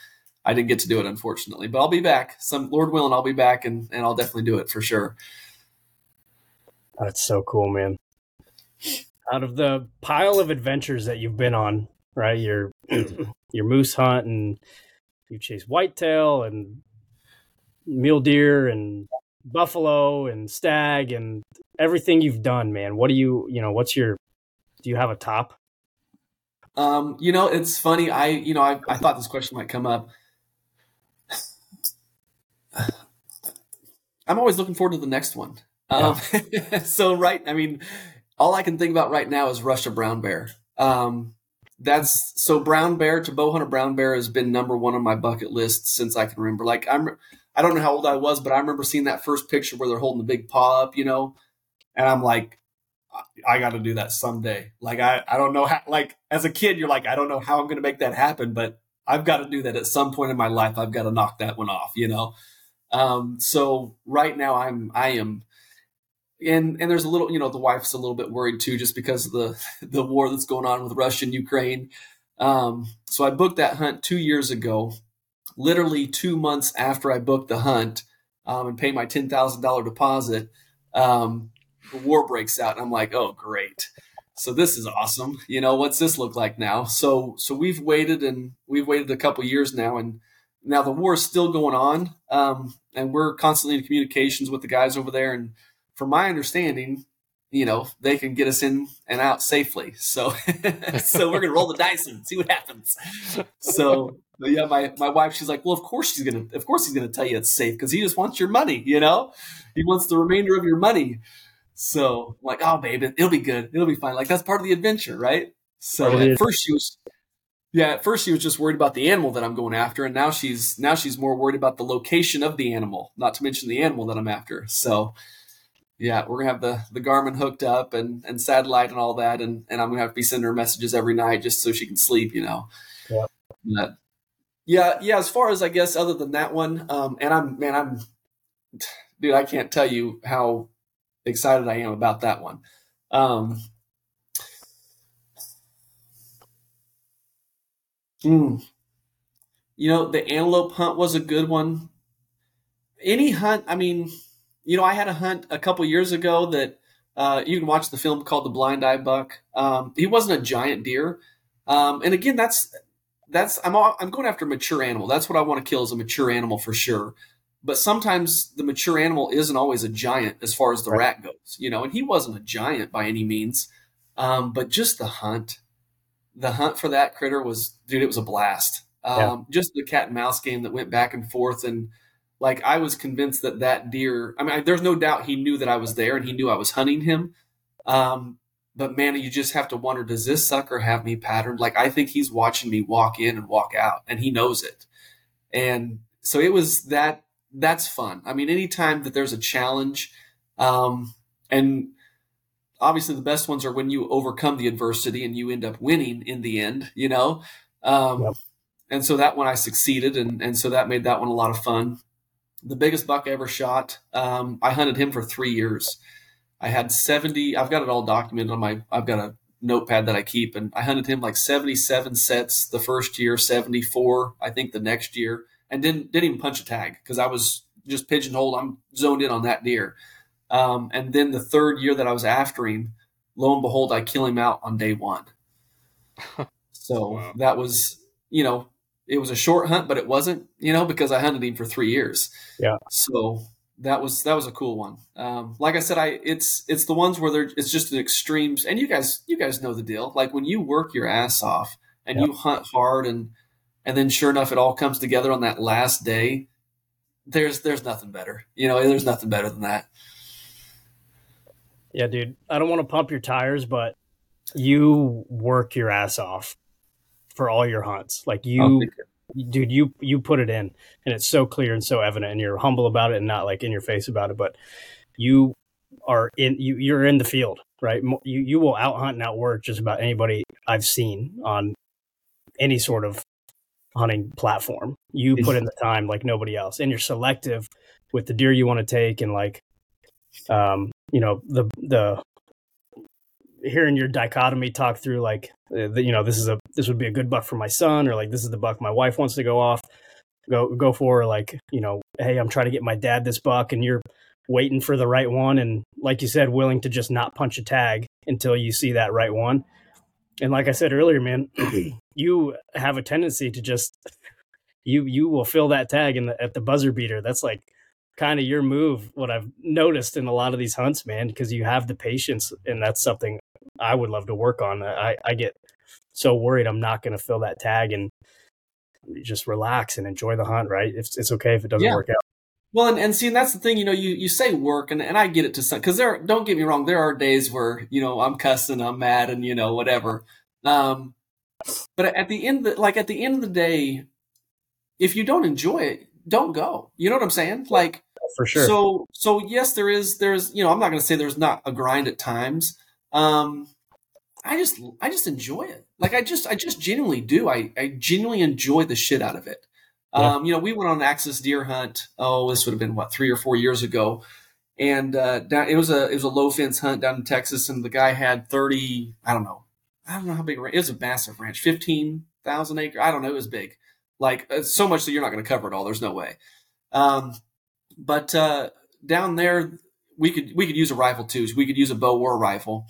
I didn't get to do it, unfortunately. But I'll be back. Some Lord willing, I'll be back, and, and I'll definitely do it for sure. That's so cool, man. Out of the pile of adventures that you've been on, right? Your [CLEARS THROAT] your moose hunt and you chase whitetail and mule deer and buffalo and stag and everything you've done, man. What do you, you know, what's your, do you have a top? Um, you know, it's funny. I, you know, I, I thought this question might come up. I'm always looking forward to the next one. Yeah. Um, [LAUGHS] so right, I mean, all I can think about right now is Russia brown bear. Um, that's so brown bear to bow hunter brown bear has been number one on my bucket list since I can remember. Like I'm, I don't know how old I was, but I remember seeing that first picture where they're holding the big paw up, you know, and I'm like, I, got to do that someday. Like I, I don't know how. Like as a kid, you're like, I don't know how I'm going to make that happen, but I've got to do that at some point in my life. I've got to knock that one off, you know. Um, so right now, I'm, I am and and there's a little you know the wife's a little bit worried too just because of the [LAUGHS] the war that's going on with Russia and Ukraine. Um, so I booked that hunt two years ago, literally two months after I booked the hunt um, and paid my ten thousand dollar deposit. Um, the war breaks out, and I'm like, oh great. So this is awesome. You know, what's this look like now? So so we've waited and we've waited a couple years now, and now the war is still going on, um, and we're constantly in communications with the guys over there and from my understanding, you know, they can get us in and out safely. So, [LAUGHS] so we're gonna roll the dice and see what happens. So, yeah, my my wife, she's like, well, of course she's gonna, of course he's gonna tell you it's safe because he just wants your money. You know, he wants the remainder of your money. So, I'm like, oh, babe, it'll be good. It'll be fine. Like that's part of the adventure, right? So at first she was, yeah, at first she was just worried about the animal that I'm going after, and now she's now she's more worried about the location of the animal, not to mention the animal that I'm after. So yeah, we're gonna have the the Garmin hooked up and and satellite and all that, and and I'm gonna have to be sending her messages every night just so she can sleep, you know. Yeah. But, yeah, yeah. As far as I guess, other than that one, um, and I'm man, I'm dude, I can't tell you how excited I am about that one. Um, mm, you know, the antelope hunt was a good one. Any hunt, I mean you know, I had a hunt a couple years ago that uh, you can watch the film called The Blind Eye Buck. Um, he wasn't a giant deer, um, and again, that's that's I'm I'm going after a mature animal. That's what I want to kill is a mature animal for sure. But sometimes the mature animal isn't always a giant as far as the right. rat goes, you know. And he wasn't a giant by any means, um, but just the hunt, the hunt for that critter was, dude, it was a blast. Yeah. Um, just the cat and mouse game that went back and forth and like I was convinced that that deer. I mean, I, there's no doubt he knew that I was there and he knew I was hunting him. Um, but man, you just have to wonder: Does this sucker have me patterned? Like I think he's watching me walk in and walk out, and he knows it. And so it was that. That's fun. I mean, anytime that there's a challenge, um, and obviously the best ones are when you overcome the adversity and you end up winning in the end. You know, Um, yep. And so that one I succeeded, and and so that made that one a lot of fun. The biggest buck I ever shot, um, I hunted him for three years. I had seventy. I've got it all documented on my. I've got a notepad that I keep, and I hunted him like seventy-seven sets the first year, seventy-four I think the next year, and didn't didn't even punch a tag because I was just pigeonholed. I'm zoned in on that deer. Um, and then the third year that I was after him, lo and behold, I kill him out on day one. [LAUGHS] so wow. that was, you know, it was a short hunt, but it wasn't, you know, because I hunted him for three years. Yeah. So that was that was a cool one. Um, like I said, I it's it's the ones where there it's just an extremes, and you guys you guys know the deal. Like when you work your ass off and yep. you hunt hard, and and then sure enough, it all comes together on that last day. There's there's nothing better, you know. There's nothing better than that. Yeah, dude. I don't want to pump your tires, but you work your ass off for all your hunts. Like you, oh, dude, you you put it in, and it's so clear and so evident, and you're humble about it and not like in your face about it. But you are in you you're in the field, right? You you will out hunt and outwork just about anybody I've seen on any sort of hunting platform. You put in the time like nobody else, and you're selective with the deer you want to take, and like, um, you know, the the hearing your dichotomy talk through like uh, the, you know this is a this would be a good buck for my son or like this is the buck my wife wants to go off go go for like you know hey i'm trying to get my dad this buck and you're waiting for the right one and like you said willing to just not punch a tag until you see that right one. And like i said earlier man [CLEARS THROAT] you have a tendency to just you you will fill that tag in the, at the buzzer beater. That's like kind of your move what i've noticed in a lot of these hunts man because you have the patience and that's something I would love to work on. I, I get so worried I'm not going to fill that tag and just relax and enjoy the hunt, right? It's, it's okay if it doesn't yeah. work out. Well, and, and see, and that's the thing, you know, you, you say work and, and I get it to some, cause there, don't get me wrong. There are days where, you know, I'm cussing, I'm mad and, you know, whatever. Um, but at the end, the, like at the end of the day, if you don't enjoy it, don't go. You know what I'm saying? Like, for sure. So, so yes, there is, there's, you know, I'm not going to say there's not a grind at times, um, I just I just enjoy it. Like I just I just genuinely do. I I genuinely enjoy the shit out of it. Yeah. Um, you know, we went on an axis deer hunt. Oh, this would have been what three or four years ago, and uh, down, it was a it was a low fence hunt down in Texas, and the guy had thirty. I don't know. I don't know how big. It was a massive ranch, fifteen thousand acre. I don't know. It was big, like uh, so much that you're not going to cover it all. There's no way. Um, but uh, down there, we could we could use a rifle too. We could use a bow or a rifle.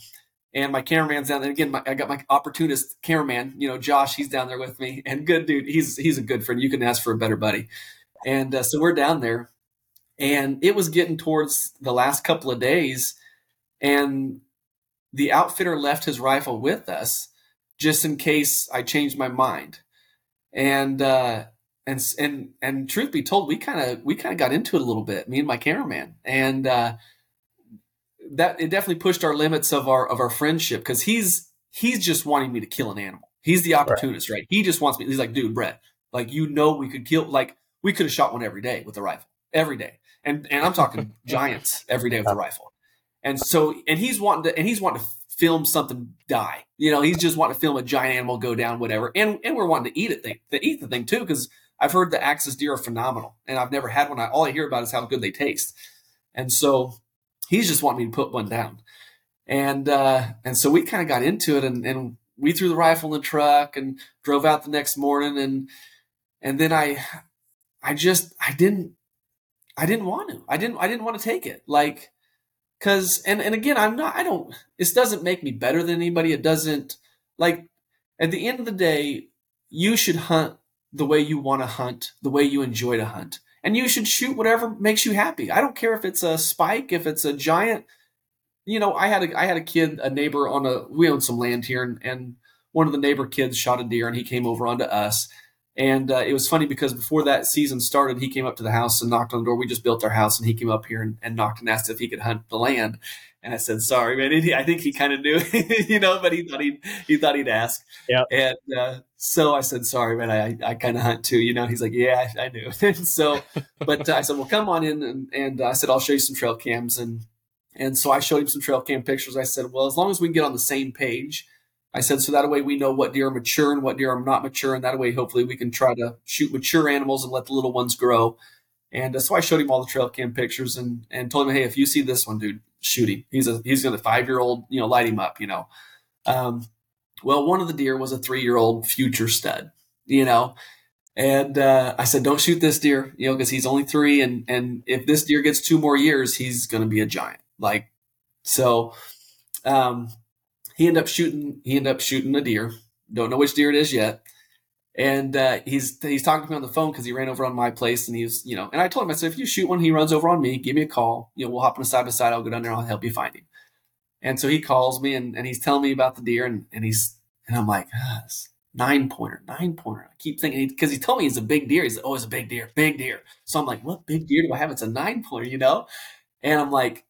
And my cameraman's down there again. My, I got my opportunist cameraman, you know, Josh. He's down there with me, [LAUGHS] and good dude. He's he's a good friend. You can ask for a better buddy. And uh, so we're down there, and it was getting towards the last couple of days, and the outfitter left his rifle with us just in case I changed my mind. And uh, and and and truth be told, we kind of we kind of got into it a little bit, me and my cameraman, and uh, that it definitely pushed our limits of our of our friendship because he's he's just wanting me to kill an animal. He's the opportunist, right. right? He just wants me. He's like, dude, Brett, like you know, we could kill. Like we could have shot one every day with a rifle, every day, and and I'm talking [LAUGHS] giants every day with a rifle. And so, and he's wanting to, and he's wanting to film something die. You know, he's just wanting to film a giant animal go down, whatever. And and we're wanting to eat it, thing, to eat the thing too, because I've heard the axis deer are phenomenal, and I've never had one. I, all I hear about is how good they taste. And so he's just wanting me to put one down. And uh, and so we kind of got into it, and, and we threw the rifle in the truck and drove out the next morning, and and then I I just I didn't I didn't want to I didn't I didn't want to take it like because and and again I'm not I don't this doesn't make me better than anybody it doesn't like at the end of the day you should hunt the way you want to hunt the way you enjoy to hunt and you should shoot whatever makes you happy. I don't care if it's a spike, if it's a giant. You know, I had a I had a kid, a neighbor on a we own some land here, and, and one of the neighbor kids shot a deer, and he came over onto us. And uh, it was funny because before that season started, he came up to the house and knocked on the door. We just built our house, and he came up here and, and knocked and asked if he could hunt the land. And I said, "Sorry, man." I think he kind of knew, [LAUGHS] you know, but he thought he he thought he'd ask. Yeah. And uh, so I said, "Sorry, man. I I kind of hunt too." You know. He's like, "Yeah, I, I knew." [LAUGHS] so, but uh, I said, "Well, come on in," and, and I said, "I'll show you some trail cams." And and so I showed him some trail cam pictures. I said, "Well, as long as we can get on the same page." I said, so that way we know what deer are mature and what deer are not mature. And that way, hopefully, we can try to shoot mature animals and let the little ones grow. And uh, so I showed him all the trail cam pictures and, and told him, hey, if you see this one, dude, shoot him. He's a he's gonna five year old, you know, light him up, you know. Um, well, one of the deer was a three year old future stud, you know. And uh, I said, don't shoot this deer, you know, because he's only three, and and if this deer gets two more years, he's gonna be a giant. Like, so um, he ended up shooting. He ended up shooting a deer. Don't know which deer it is yet. And uh, he's he's talking to me on the phone because he ran over on my place, and he's you know. And I told him I said if you shoot one, he runs over on me. Give me a call. You know, we'll hop on a side by side. I'll go down there. I'll help you find him. And so he calls me and, and he's telling me about the deer, and, and he's and I'm like ah, nine pointer, nine pointer. I keep thinking because he, he, told me he's a big deer. He's like, oh, it's a big deer, big deer. So I'm like, what big deer do I have? It's a nine pointer, you know. And I'm like,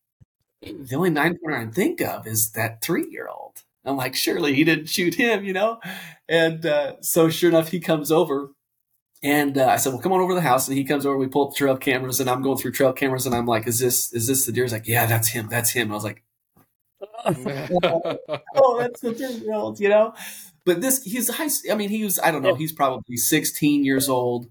the only nine pointer I can think of is that three year old. I'm like, surely he didn't shoot him, you know? And uh, so sure enough, he comes over and uh, I said, well, come on over to the house. And he comes over, we pull up the trail cameras and I'm going through trail cameras and I'm like, is this, is this the deer? He's like, yeah, that's him. That's him. And I was like, [LAUGHS] oh, that's the three year old, you know? But this, he's high, I mean, he was, I don't know, he's probably 16 years old.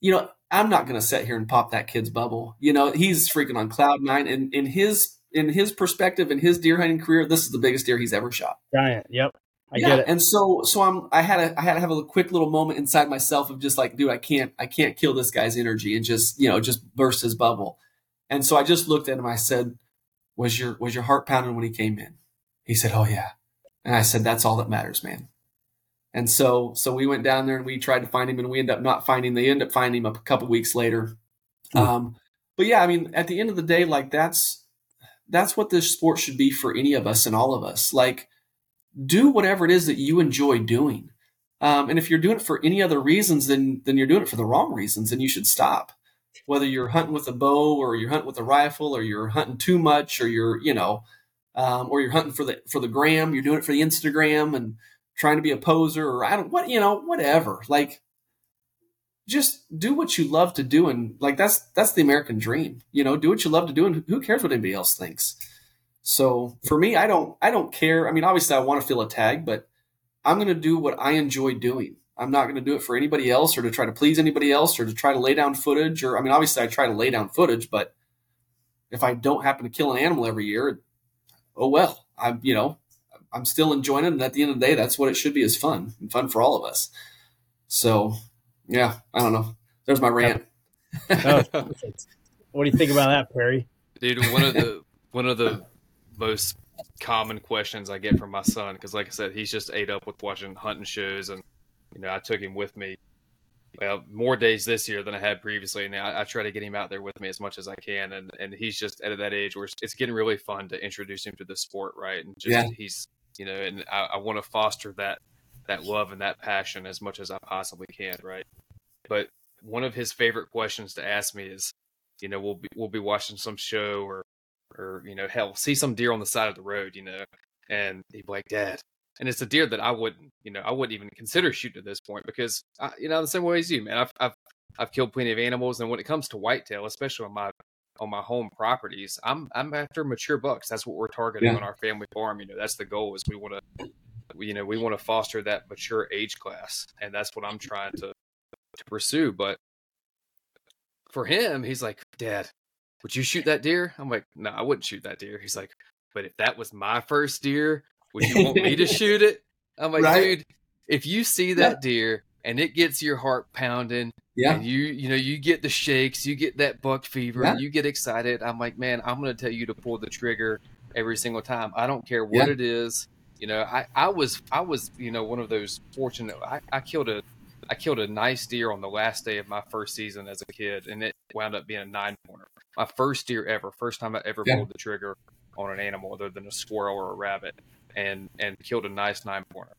You know, I'm not going to sit here and pop that kid's bubble. You know, he's freaking on cloud nine and in his in his perspective in his deer hunting career, this is the biggest deer he's ever shot. Giant. Yep. I yeah, get it. And so so I'm I had a I had to have a quick little moment inside myself of just like, dude, I can't I can't kill this guy's energy and just, you know, just burst his bubble. And so I just looked at him, I said, Was your was your heart pounding when he came in? He said, Oh yeah. And I said, That's all that matters, man. And so so we went down there and we tried to find him and we end up not finding they end up finding him a couple weeks later. Mm-hmm. Um but yeah, I mean, at the end of the day, like that's that's what this sport should be for any of us and all of us. Like, do whatever it is that you enjoy doing. Um, and if you're doing it for any other reasons, then then you're doing it for the wrong reasons, and you should stop. Whether you're hunting with a bow, or you're hunting with a rifle, or you're hunting too much, or you're you know, um, or you're hunting for the for the gram, you're doing it for the Instagram and trying to be a poser, or I don't what you know whatever. Like just do what you love to do and like that's that's the american dream you know? Do what you love to do and who cares what anybody else thinks? So for me i don't i don't care. I mean obviously i want to feel a tag but i'm going to do what i enjoy doing. I'm not going to do it for anybody else or to try to please anybody else or to try to lay down footage or i mean obviously i try to lay down footage but if i don't happen to kill an animal every year oh well. I'm you know i'm still enjoying it and at the end of the day that's what it should be is fun and fun for all of us. So yeah, I don't know. There's my rant. oh, [LAUGHS] what do you think about that, Perry? Dude, one of the one of the most common questions I get from my son because, like I said, he's just ate up with watching hunting shows, and you know, I took him with me. Well, more days this year than I had previously, and I, I try to get him out there with me as much as I can. And and he's just at that age where it's getting really fun to introduce him to the sport, right? And just yeah. he's you know, and I, I want to foster that that love and that passion as much as I possibly can, right? But one of his favorite questions to ask me is, you know, we'll be we'll be watching some show or or you know, hell, see some deer on the side of the road, you know, and he'd be like, Dad, and it's a deer that I wouldn't, you know, I wouldn't even consider shooting at this point because, I, you know, the same way as you, man, I've I've I've killed plenty of animals, and when it comes to whitetail, especially on my on my home properties, I'm I'm after mature bucks. That's what we're targeting yeah. on our family farm. You know, that's the goal. Is we want to, you know, we want to foster that mature age class, and that's what I'm trying to to pursue. But for him, he's like, Dad, would you shoot that deer? I'm like, No, I wouldn't shoot that deer. He's like, But if that was my first deer, would you want me to [LAUGHS] shoot it? I'm like, right? dude, if you see that yeah. deer and it gets your heart pounding, yeah, and you you know you get the shakes, you get that buck fever, yeah. you get excited. I'm like, man, I'm gonna tell you to pull the trigger every single time. I don't care what yeah. it is. You know, I, I was I was you know one of those fortunate. I, I killed a I killed a nice deer on the last day of my first season as a kid, and it wound up being a nine pointer. My first deer ever, first time I ever yeah. pulled the trigger on an animal other than a squirrel or a rabbit, and and killed a nice nine pointer.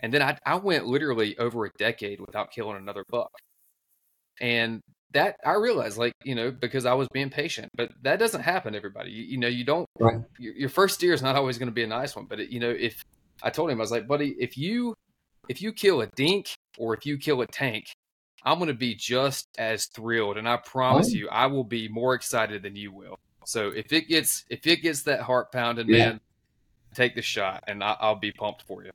And then I I went literally over a decade without killing another buck, and that I realized, like you know, because I was being patient. But that doesn't happen, everybody. You, you know, you don't. Right. Your, your first deer is not always going to be a nice one, but it, you know, if I told him, I was like, buddy, if you if you kill a dink or if you kill a tank, I'm going to be just as thrilled, and I promise oh. you, I will be more excited than you will. So if it gets if it gets that heart pounding, yeah. man, take the shot, and I, will be pumped for you.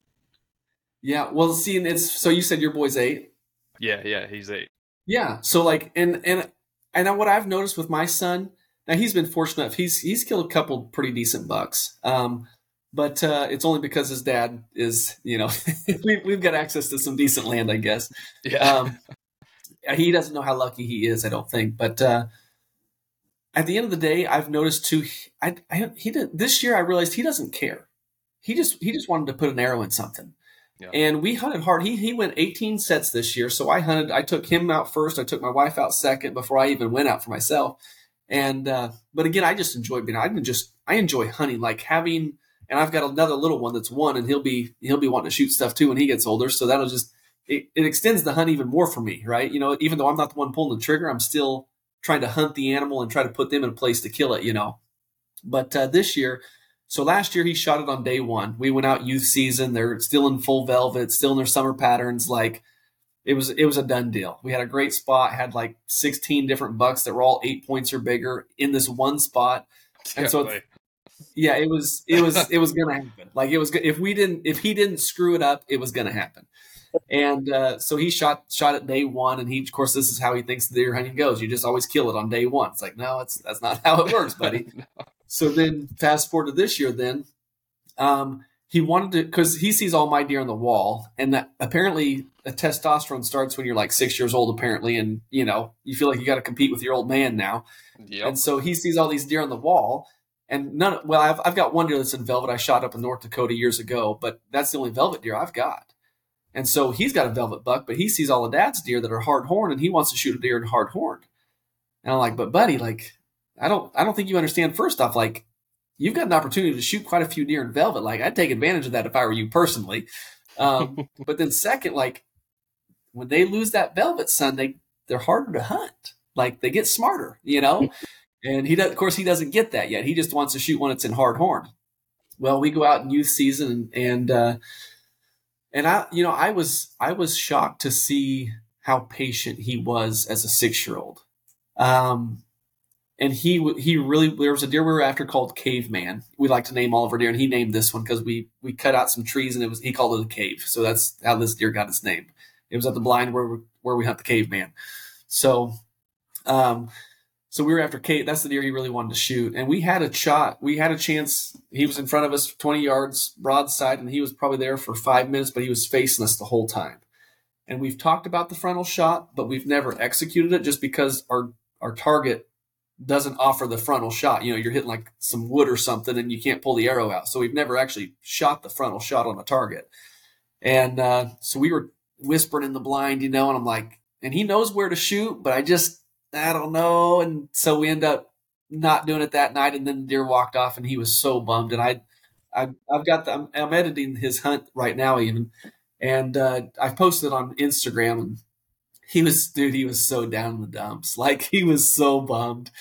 Yeah. Well, see, and it's so you said your boy's eight. Yeah, yeah, he's eight. Yeah. So like, and and and what I've noticed with my son, now he's been fortunate enough. He's he's killed a couple pretty decent bucks. Um, but uh, it's only because his dad is, you know, [LAUGHS] we, we've got access to some decent land, I guess. Yeah. Um, he doesn't know how lucky he is, I don't think. But uh, at the end of the day, I've noticed too. I, I he did, this year I realized he doesn't care. He just he just wanted to put an arrow in something. And we hunted hard. He he went 18 sets this year, so I hunted. I took him out first. I took my wife out second before I even went out for myself. And uh, but again, I just enjoy being. I just I enjoy hunting, like having. And I've got another little one that's one, and he'll be he'll be wanting to shoot stuff too when he gets older. So that'll just it, it extends the hunt even more for me, right? You know, even though I'm not the one pulling the trigger, I'm still trying to hunt the animal and try to put them in a place to kill it. You know, but uh, this year so last year he shot it on day one. We went out youth season. They're still in full velvet, still in their summer patterns. Like it was, it was a done deal. We had a great spot. Had like 16 different bucks that were all eight points or bigger in this one spot. And so, it's, yeah, it was, it was, [LAUGHS] it was gonna happen. Like it was, if we didn't, if he didn't screw it up, it was gonna happen. And uh, so he shot shot at day one, and he, of course, this is how he thinks the deer hunting goes. You just always kill it on day one. It's like, no, it's that's not how it works, buddy. [LAUGHS] no. So then, fast forward to this year, then um, he wanted to because he sees all my deer on the wall, and that apparently a testosterone starts when you're like six years old, apparently, and you know you feel like you got to compete with your old man now. Yep. And so he sees all these deer on the wall, and none. Well, I've I've got one deer that's in velvet. I shot up in North Dakota years ago, but that's the only velvet deer I've got. And so he's got a velvet buck, but he sees all the dad's deer that are hard horn, and he wants to shoot a deer in hard horn. And I'm like, but buddy, like I don't I don't think you understand first off like you've got an opportunity to shoot quite a few deer in velvet. Like I'd take advantage of that if I were you personally. Um, [LAUGHS] but then second like when they lose that velvet son they they're harder to hunt. Like they get smarter you know? [LAUGHS] And he does of course he doesn't get that yet. He just wants to shoot when it's in hard horn. Well we go out in youth season and and uh, and I you know I was I was shocked to see how patient he was as a six year old um, and he he really there was a deer we were after called Caveman. We like to name all of our deer, and he named this one because we we cut out some trees and it was he called it a cave. So that's how this deer got its name. It was at the blind where we, where we hunt the Caveman. So, um, so we were after Kate. That's the deer he really wanted to shoot, and we had a shot. We had a chance. He was in front of us, twenty yards broadside, and he was probably there for five minutes, but he was facing us the whole time. And we've talked about the frontal shot, but we've never executed it just because our our target doesn't offer the frontal shot. You know, you're hitting like some wood or something and you can't pull the arrow out. So we've never actually shot the frontal shot on a target. And uh, so we were whispering in the blind, you know, and I'm like, and he knows where to shoot, but I just, I don't know. And so we end up not doing it that night. And then the deer walked off and he was so bummed. And I, I I've got the, I'm, I'm editing his hunt right now even. And uh, I posted on Instagram and he was dude he was so down in the dumps. [LAUGHS] Like he was so bummed.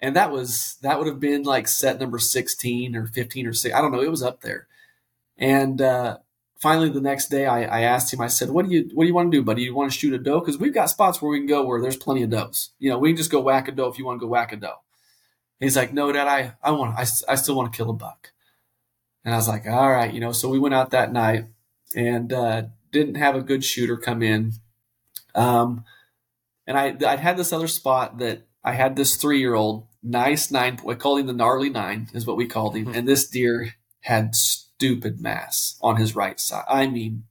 And that was that would have been like set number 16 or 15 or 6 i don't know it was up there. And uh, finally the next day I, I, asked him i said what do you what do you want to do buddy? You want to shoot a doe? Because we've got spots where we can go where there's plenty of does. You know we can just go whack a doe if you want to go whack a doe. He's like no dad i i want I, I still want to kill a buck. And i was like all right you know so we went out that night and uh, didn't have a good shooter come in um, and I I'd had this other spot that I had this three year old nice nine. I called him the gnarly nine is what we called him, mm-hmm. and this deer had stupid mass on his right side. I mean,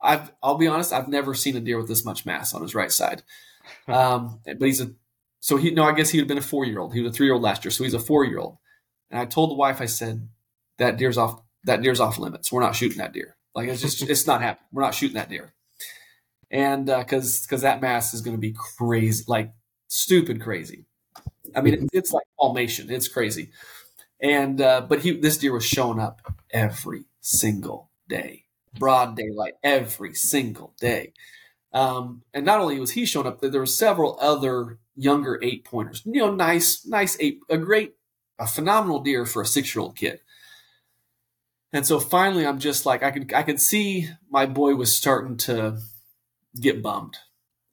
I've I'll be honest, I've never seen a deer with this much mass on his right side. Um, but he's a so he no, I guess he would have been a four year old. He was a three year old last year, so he's a four year old. And I told the wife, I said that deer's off that deer's off limits. We're not shooting that deer. Like it's just it's not happening. We're not shooting that deer and because uh, because that mass is going to be crazy, like stupid crazy. I mean, it, it's like palmation. It's crazy. And uh, but he this deer was showing up every single day, broad daylight, every single day. Um, and not only was he showing up, there were several other younger eight pointers. You know, nice, nice eight, a great, a phenomenal deer for a six year old kid. And so finally, I'm just like I could I could see my boy was starting to get bummed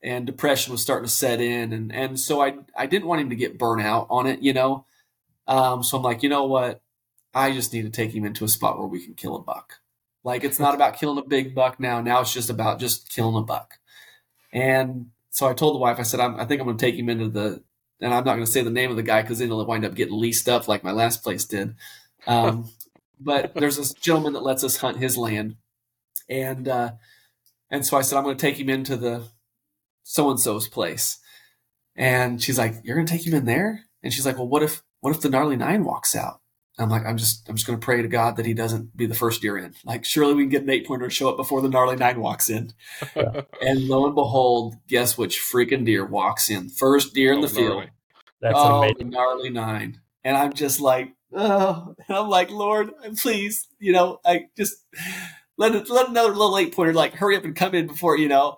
and depression was starting to set in and and so I I didn't want him to get burnt out on it, you know. Um, so I'm like, you know what? I just need to take him into a spot where we can kill a buck. Like it's not about killing a big buck now. Now it's just about just killing a buck. And so I told the wife, I said, i think I'm going to take him into the, and I'm not going to say the name of the guy because then he'll wind up getting leased up like my last place did. Um, [LAUGHS] but there's this gentleman that lets us hunt his land, and uh, and so I said I'm going to take him into the so and so's place, and she's like, "You're going to take him in there?" And she's like, "Well, what if what if the gnarly nine walks out?" I'm like, I'm just, I'm just going to pray to God that he doesn't be the first deer in. Like, surely we can get an eight pointer show up before the gnarly nine walks in. [LAUGHS] and lo and behold, guess which freaking deer walks in? First deer in oh, the field. That's oh, amazing. the gnarly nine. And I'm just like, oh, and I'm like, Lord, please, you know, I just let let another little eight pointer like hurry up and come in before you know.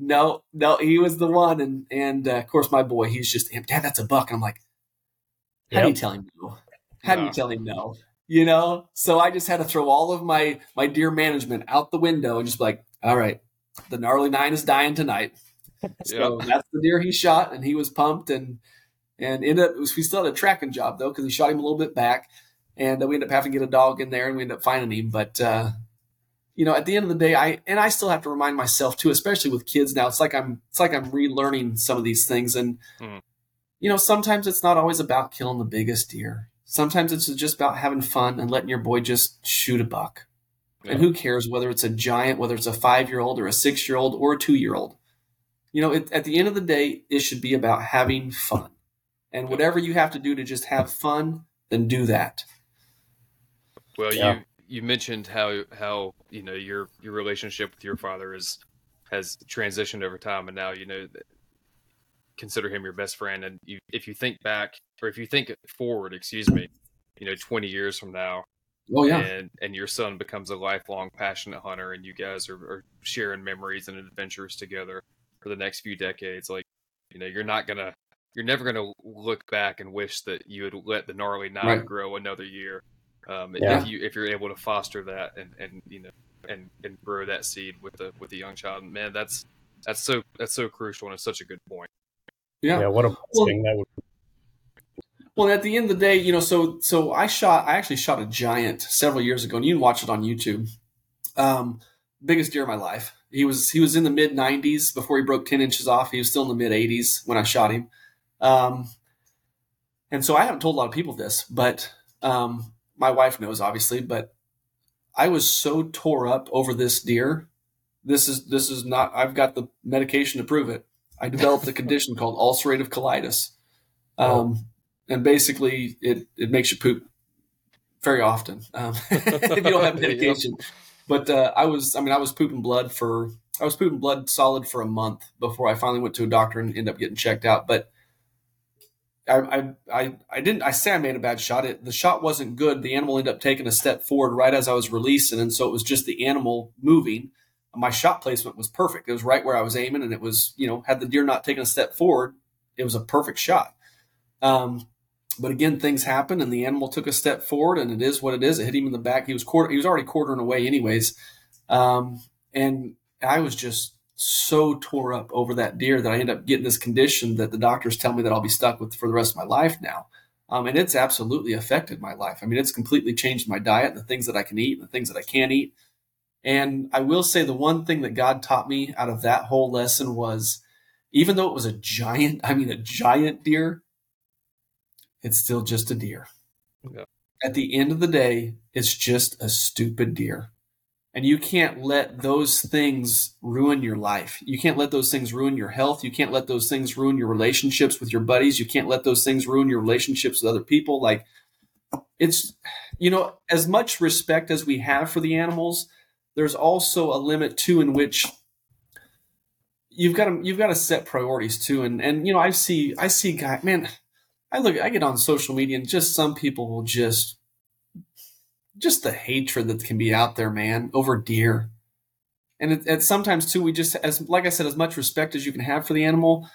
No, no, he was the one, and and uh, of course my boy, he's just, Dad, that's a buck. And I'm like, how yep. do you tell him no? How do you tell him no? You know, so I just had to throw all of my my deer management out the window and just be like, all right, the gnarly nine is dying tonight. [LAUGHS] So yep. that's the deer he shot, and he was pumped and and ended up we still had a tracking job though because he shot him a little bit back, and we ended up having to get a dog in there, and we ended up finding him. But uh, you know, at the end of the day, I and I still have to remind myself too, especially with kids now. It's like I'm it's like I'm relearning some of these things, and mm. you know, sometimes it's not always about killing the biggest deer. Sometimes it's just about having fun and letting your boy just shoot a buck. Yeah. And who cares whether it's a giant, whether it's a five year old or a six year old or a two year old? You know, it, at the end of the day, it should be about having fun. And whatever you have to do to just have fun, then do that. Well, yeah. you you mentioned how how you know your your relationship with your father is has transitioned over time, and now you know consider him your best friend. And you, if you think back, or if you think forward, excuse me, you know, 20 years from now, oh yeah, and and your son becomes a lifelong passionate hunter, and you guys are, are sharing memories and adventures together for the next few decades. Like, you know, you're not gonna, you're never gonna look back and wish that you had let the gnarly nine right. grow another year. Um, yeah. if you if you're able to foster that and and you know and and grow that seed with the with the young child, man, that's that's so that's so crucial and it's such a good point. Yeah. Yeah. What a well, thing that would. Well, at the end of the day, you know, so so I shot. I actually shot a giant several years ago, and you can watch it on YouTube. Um, biggest deer of my life. He was he was in the mid 90s before he broke 10 inches off. He was still in the mid 80s when I shot him. Um, and so I haven't told a lot of people this, but um, my wife knows obviously. But I was so tore up over this deer. This is this is not. I've got the medication to prove it. I developed a condition called ulcerative colitis. Um, and basically it, it makes you poop very often um, [LAUGHS] if you don't have [LAUGHS] medication. But uh, I was, I mean, I was pooping blood for, I was pooping blood solid for a month before I finally went to a doctor and ended up getting checked out. But I, I, I, didn't, I say I made a bad shot. It, the shot wasn't good. The animal ended up taking a step forward right as I was releasing. And so it was just the animal moving my shot placement was perfect. It was right where I was aiming, and it was, you know, had the deer not taken a step forward, it was a perfect shot. Um, but again, things happen, and the animal took a step forward, and it is what it is. It hit him in the back. He was quarter, he was already quartering away, anyways, um, and I was just so tore up over that deer that I end up getting this condition that the doctors tell me that I'll be stuck with for the rest of my life now. Um, and it's absolutely affected my life. I mean, it's completely changed my diet, the things that I can eat, the things that I can't eat. And I will say the one thing that God taught me out of that whole lesson was even though it was a giant, [LAUGHS] I mean, a giant deer, it's still just a deer. Yeah. At the end of the day, it's just a stupid deer. And you can't let those things ruin your life. You can't let those things ruin your health. You can't let those things ruin your relationships with your buddies. You can't let those things ruin your relationships with other people. Like, it's, you know, as much respect as we have for the animals, there's also a limit too in which you've got to you've got to set priorities too. And and you know I see I see guy man, I look I get on social media and just some people will just just the hatred that can be out there, man, over deer. And it, it, sometimes too, we just as like I said, as much respect as you can have for the animal.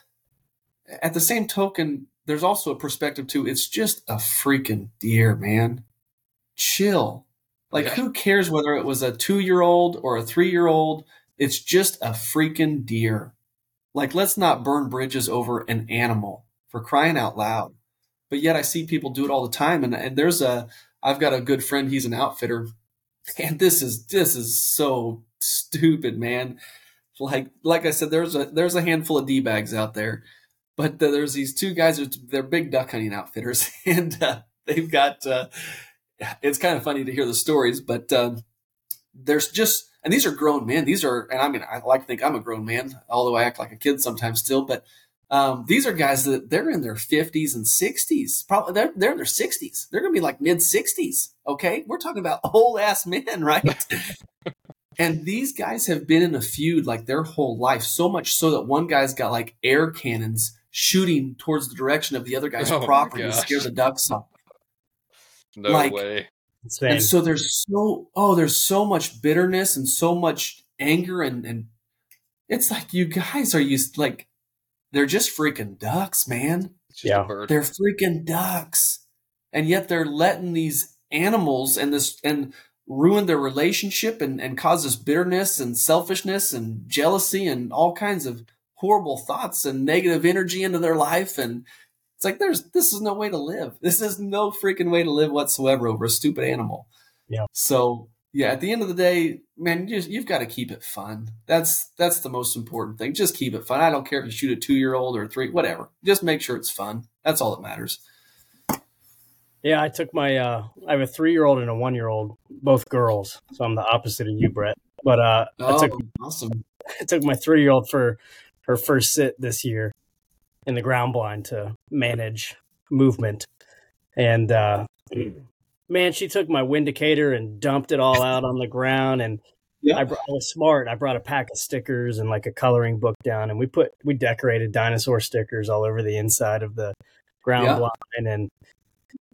At the same token, there's also a perspective too. It's just a freaking deer, man. Chill. Like, yeah. who cares whether it was a two year old or a three year old? It's just a freaking deer. Like, let's not burn bridges over an animal for crying out loud. But yet, I see people do it all the time. And, and there's a, I've got a good friend, he's an outfitter. and this is this is so stupid, man. Like like I said, there's a there's a handful of d bags out there, but there's these two guys. They're big duck hunting outfitters, [LAUGHS] and uh, they've got. Uh, it's kind of funny to hear the stories, but um, there's just and these are grown men. These are, and I mean, I like to think I'm a grown man, although I act like a kid sometimes still. But um, these are guys that they're in their 50s and 60s. Probably they're, they're in their 60s. They're going to be like mid 60s. Okay, we're talking about [LAUGHS] old ass men, right? [LAUGHS] and these guys have been in a feud like their whole life, so much so that one guy's got like air cannons shooting towards the direction of the other guy's [LAUGHS] oh property to scare the ducks off. No like, way. And so there's so oh, there's so much bitterness and so much anger and and it's like you guys are used like they're just freaking ducks, man. yeah, they're freaking ducks, and yet they're letting these animals and this and ruin their relationship and and cause this bitterness and selfishness and jealousy and all kinds of horrible thoughts and negative energy into their life and it's like there's this is no way to live. This is no freaking way to live whatsoever over a stupid animal. Yeah. So yeah, at the end of the day, man, you just, you've got to keep it fun. That's that's the most important thing. Just keep it fun. I don't care if you shoot a two year old or a three, whatever. Just make sure it's fun. That's all that matters. Yeah, I took my uh I have a three year old and a one year old, both girls. So I'm the opposite of you, Brett. But uh oh, I took awesome. [LAUGHS] I took my three year old for her first sit this year in the ground blind to manage movement. And uh, man, she took my windicator and dumped it all out on the ground. And I, I, was smart. I brought a pack of stickers and like a coloring book down, and we put we decorated dinosaur stickers all over the inside of the ground blind. And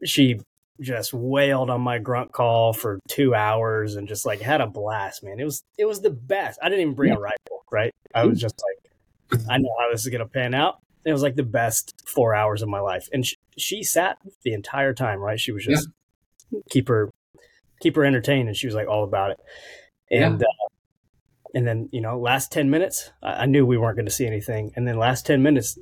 she just wailed on my grunt call for two hours and just like had a blast, man. It was it was the best. I didn't even bring a rifle, right? I was just like, I know how this is gonna pan out it was like the best four hours of my life. And she, she sat the entire time, right? She was just yeah. Keep her keep her entertained, and she was like all about it. And yeah. uh, and then you know, last ten minutes, I, I knew we weren't going to see anything. And then last ten minutes,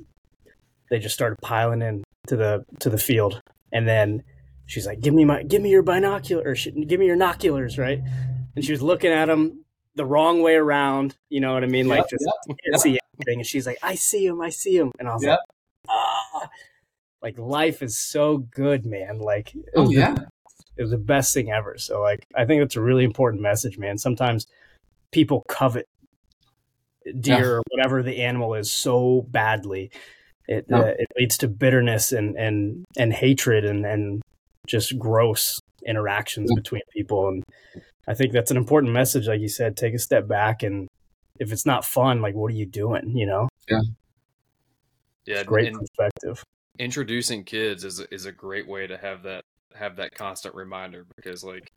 they just started piling in to the to the field, and then she's like, "Give me my, give me your binoculars, give me your noculars, right?" And she was looking at them the wrong way around. You know what I mean? Like just can't see anything. And she's like, I see him, I see him. And I was like, ah, like life is so good, man. Like, oh yeah, the, it was the best thing ever. So like, I think that's a really important message, man. Sometimes people covet deer yeah. or whatever the animal is so badly. It, uh, it leads to bitterness and, and, and hatred and, and just gross interactions between people. And I think that's an important message. Like you said, take a step back and if it's not fun, like what are you doing? You know? Yeah. Yeah. great perspective. Introducing kids is is a great way to have that have that constant reminder because like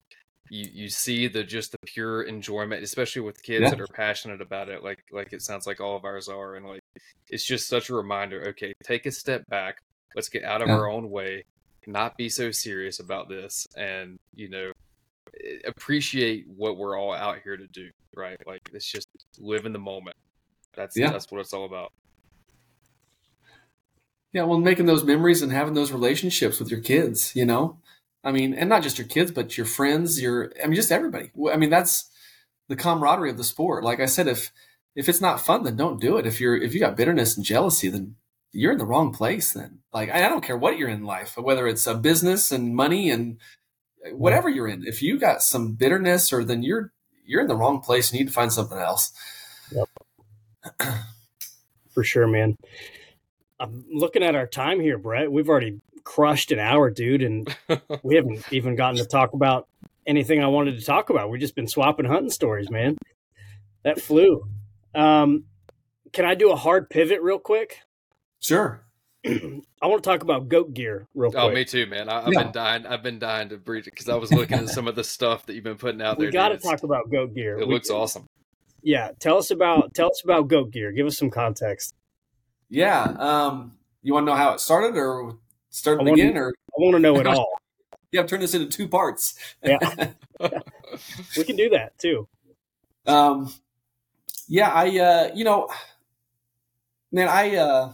you you see the just the pure enjoyment, especially with kids yeah. that are passionate about it, like like it sounds like all of ours are, and like it's just such a reminder. Okay, take a step back. Let's get out of yeah. our own way, not be so serious about this, and you know appreciate what we're all out here to do, right? Like it's just live in the moment. That's yeah. that's what it's all about. Yeah, well, making those memories and having those relationships with your kids, you know, I mean, and not just your kids, but your friends, your, I mean, just everybody. I mean, that's the camaraderie of the sport. Like I said, if if it's not fun, then don't do it. If you're if you got bitterness and jealousy, then you're in the wrong place. Then, like, I, don't care what you're in life, whether it's a business and money and uh, mm-hmm. whatever you're in. If you got some bitterness, or then you're you're in the wrong place. And you need to find something else. Yep. [CLEARS THROAT] For sure, man. I'm looking at our time here, Brett. We've already crushed an hour, dude, and [LAUGHS] we haven't even gotten to talk about anything I wanted to talk about. We've just been swapping hunting stories, man. That flew. Um, can I do a hard pivot real quick? Sure. [CLEARS THROAT] I want to talk about goat gear real oh, quick. Oh, me too, man. I, have yeah. been dying. I've been dying to breed it because I was looking at some of the stuff that you've been putting out there. We got to talk about goat gear. It we, looks awesome. Yeah, tell us about tell us about goat gear. Give us some context. Yeah, um, you want to know how it started, or start the beginning, or I want to know it [LAUGHS] all. yeah, turn this into two parts. yeah, [LAUGHS] we can do that too. Um, yeah, I uh, you know, man, I uh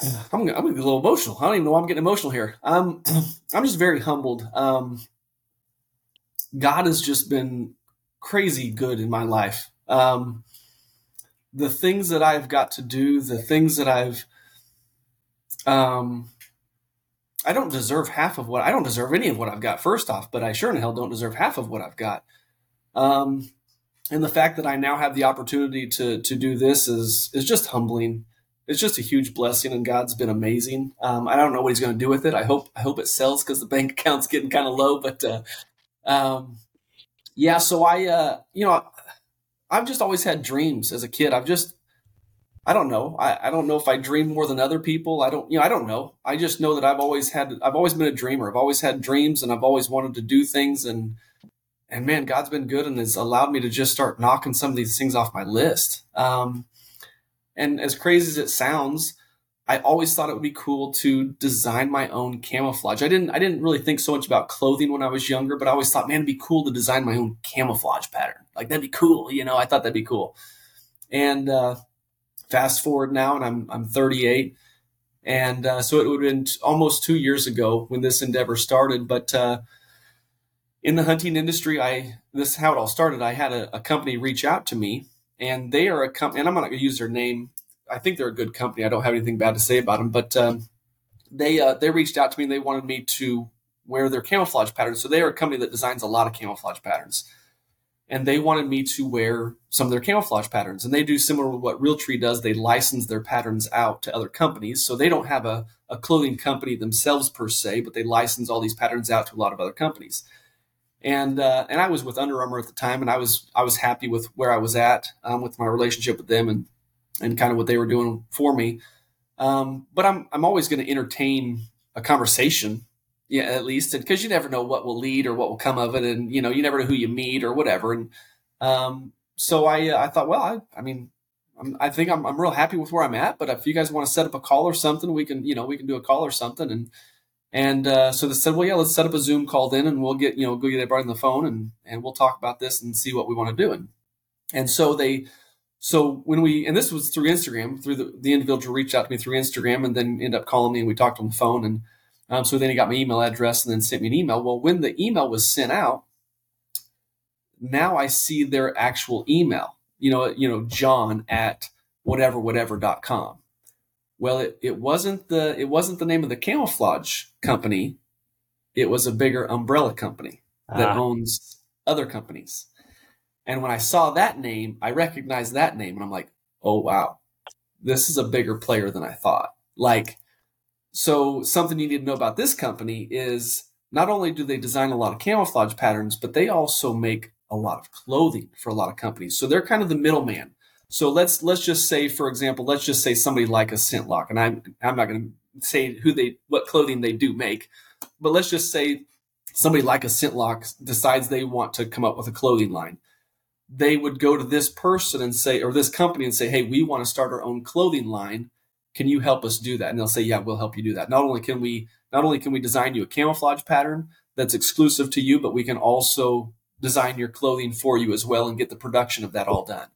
[SIGHS] I'm gonna, I'm gonna get a little emotional. I don't even know why I'm getting emotional here. I'm, [CLEARS THROAT] I'm just very humbled. Um, God has just been crazy good in my life. Um, the things that I've got to do, the things that I've, um, I don't deserve half of what I don't deserve any of what I've got. First off, but I sure in hell don't deserve half of what I've got. Um, and the fact that I now have the opportunity to to do this is is just humbling. It's just a huge blessing, and God's been amazing. Um, I don't know what He's going to do with it. I hope I hope it sells because the bank account's getting kind of low. But uh, um, yeah, so I uh, you know I've just always had dreams as a kid. I've just I don't know. I, I don't know if I dream more than other people. I don't, you know, I don't know. I just know that I've always had, I've always been a dreamer. I've always had dreams and I've always wanted to do things. And, and man, God's been good and has allowed me to just start knocking some of these things off my list. Um, and as crazy as it sounds, I always thought it would be cool to design my own camouflage. I didn't, I didn't really think so much about clothing when I was younger, but I always thought, man, it'd be cool to design my own camouflage pattern. Like that'd be cool. You know, I thought that'd be cool. And, uh, fast forward now, and I'm I'm 38, and uh, so it would have been t- almost two years ago when this endeavor started. But uh, in the hunting industry, I this is how it all started. I had a, a company reach out to me, and they are a company, and I'm not going to use their name. I think they're a good company. I don't have anything bad to say about them, but um, they uh, they reached out to me. and They wanted me to wear their camouflage patterns. So they are a company that designs a lot of camouflage patterns and they wanted me to wear some of their camouflage patterns. And they do similar to what Realtree does. They license their patterns out to other companies. So they don't have a, a clothing company themselves per se, but they license all these patterns out to a lot of other companies. And uh, and I was with Under Armour at the time, and I was I was happy with where I was at um, with my relationship with them and and kind of what they were doing for me. Um, but I'm I'm always going to entertain a conversation yeah, at least, because you never know what will lead or what will come of it, and you know you never know who you meet or whatever. And um, so I uh, I thought, well, I, I mean, I'm, i think I'm I'm real happy with where I'm at. But if you guys want to set up a call or something, we can you know we can do a call or something. And and uh, so they said, well, yeah, let's set up a Zoom call then, and we'll get you know go get everybody on the phone and and we'll talk about this and see what we want to do. And and so they. So when we and this was through Instagram, through the, the individual reached out to me through Instagram, and then ended up calling me, and we talked on the phone, and um, so then he got my email address and then sent me an email. Well, when the email was sent out, now I see their actual email. You know, you know, John at whatever whatever.com. Well, it, it wasn't the it wasn't the name of the camouflage company. It was a bigger umbrella company that ah. owns other companies. And when I saw that name, I recognized that name and I'm like, oh wow, this is a bigger player than I thought. Like so something you need to know about this company is not only do they design a lot of camouflage patterns, but they also make a lot of clothing for a lot of companies. So they're kind of the middleman. So let's let's just say, for example, let's just say somebody like a ScentLok, and I'm I'm not going to say who they what clothing they do make, but let's just say somebody like a ScentLok decides they want to come up with a clothing line. They would go to this person and say, or this company and say, hey, we want to start our own clothing line can you help us do that? And they'll say, yeah, we'll help you do that. Not only can we, not only can we design you a camouflage pattern that's exclusive to you, but we can also design your clothing for you as well and get the production of that all done.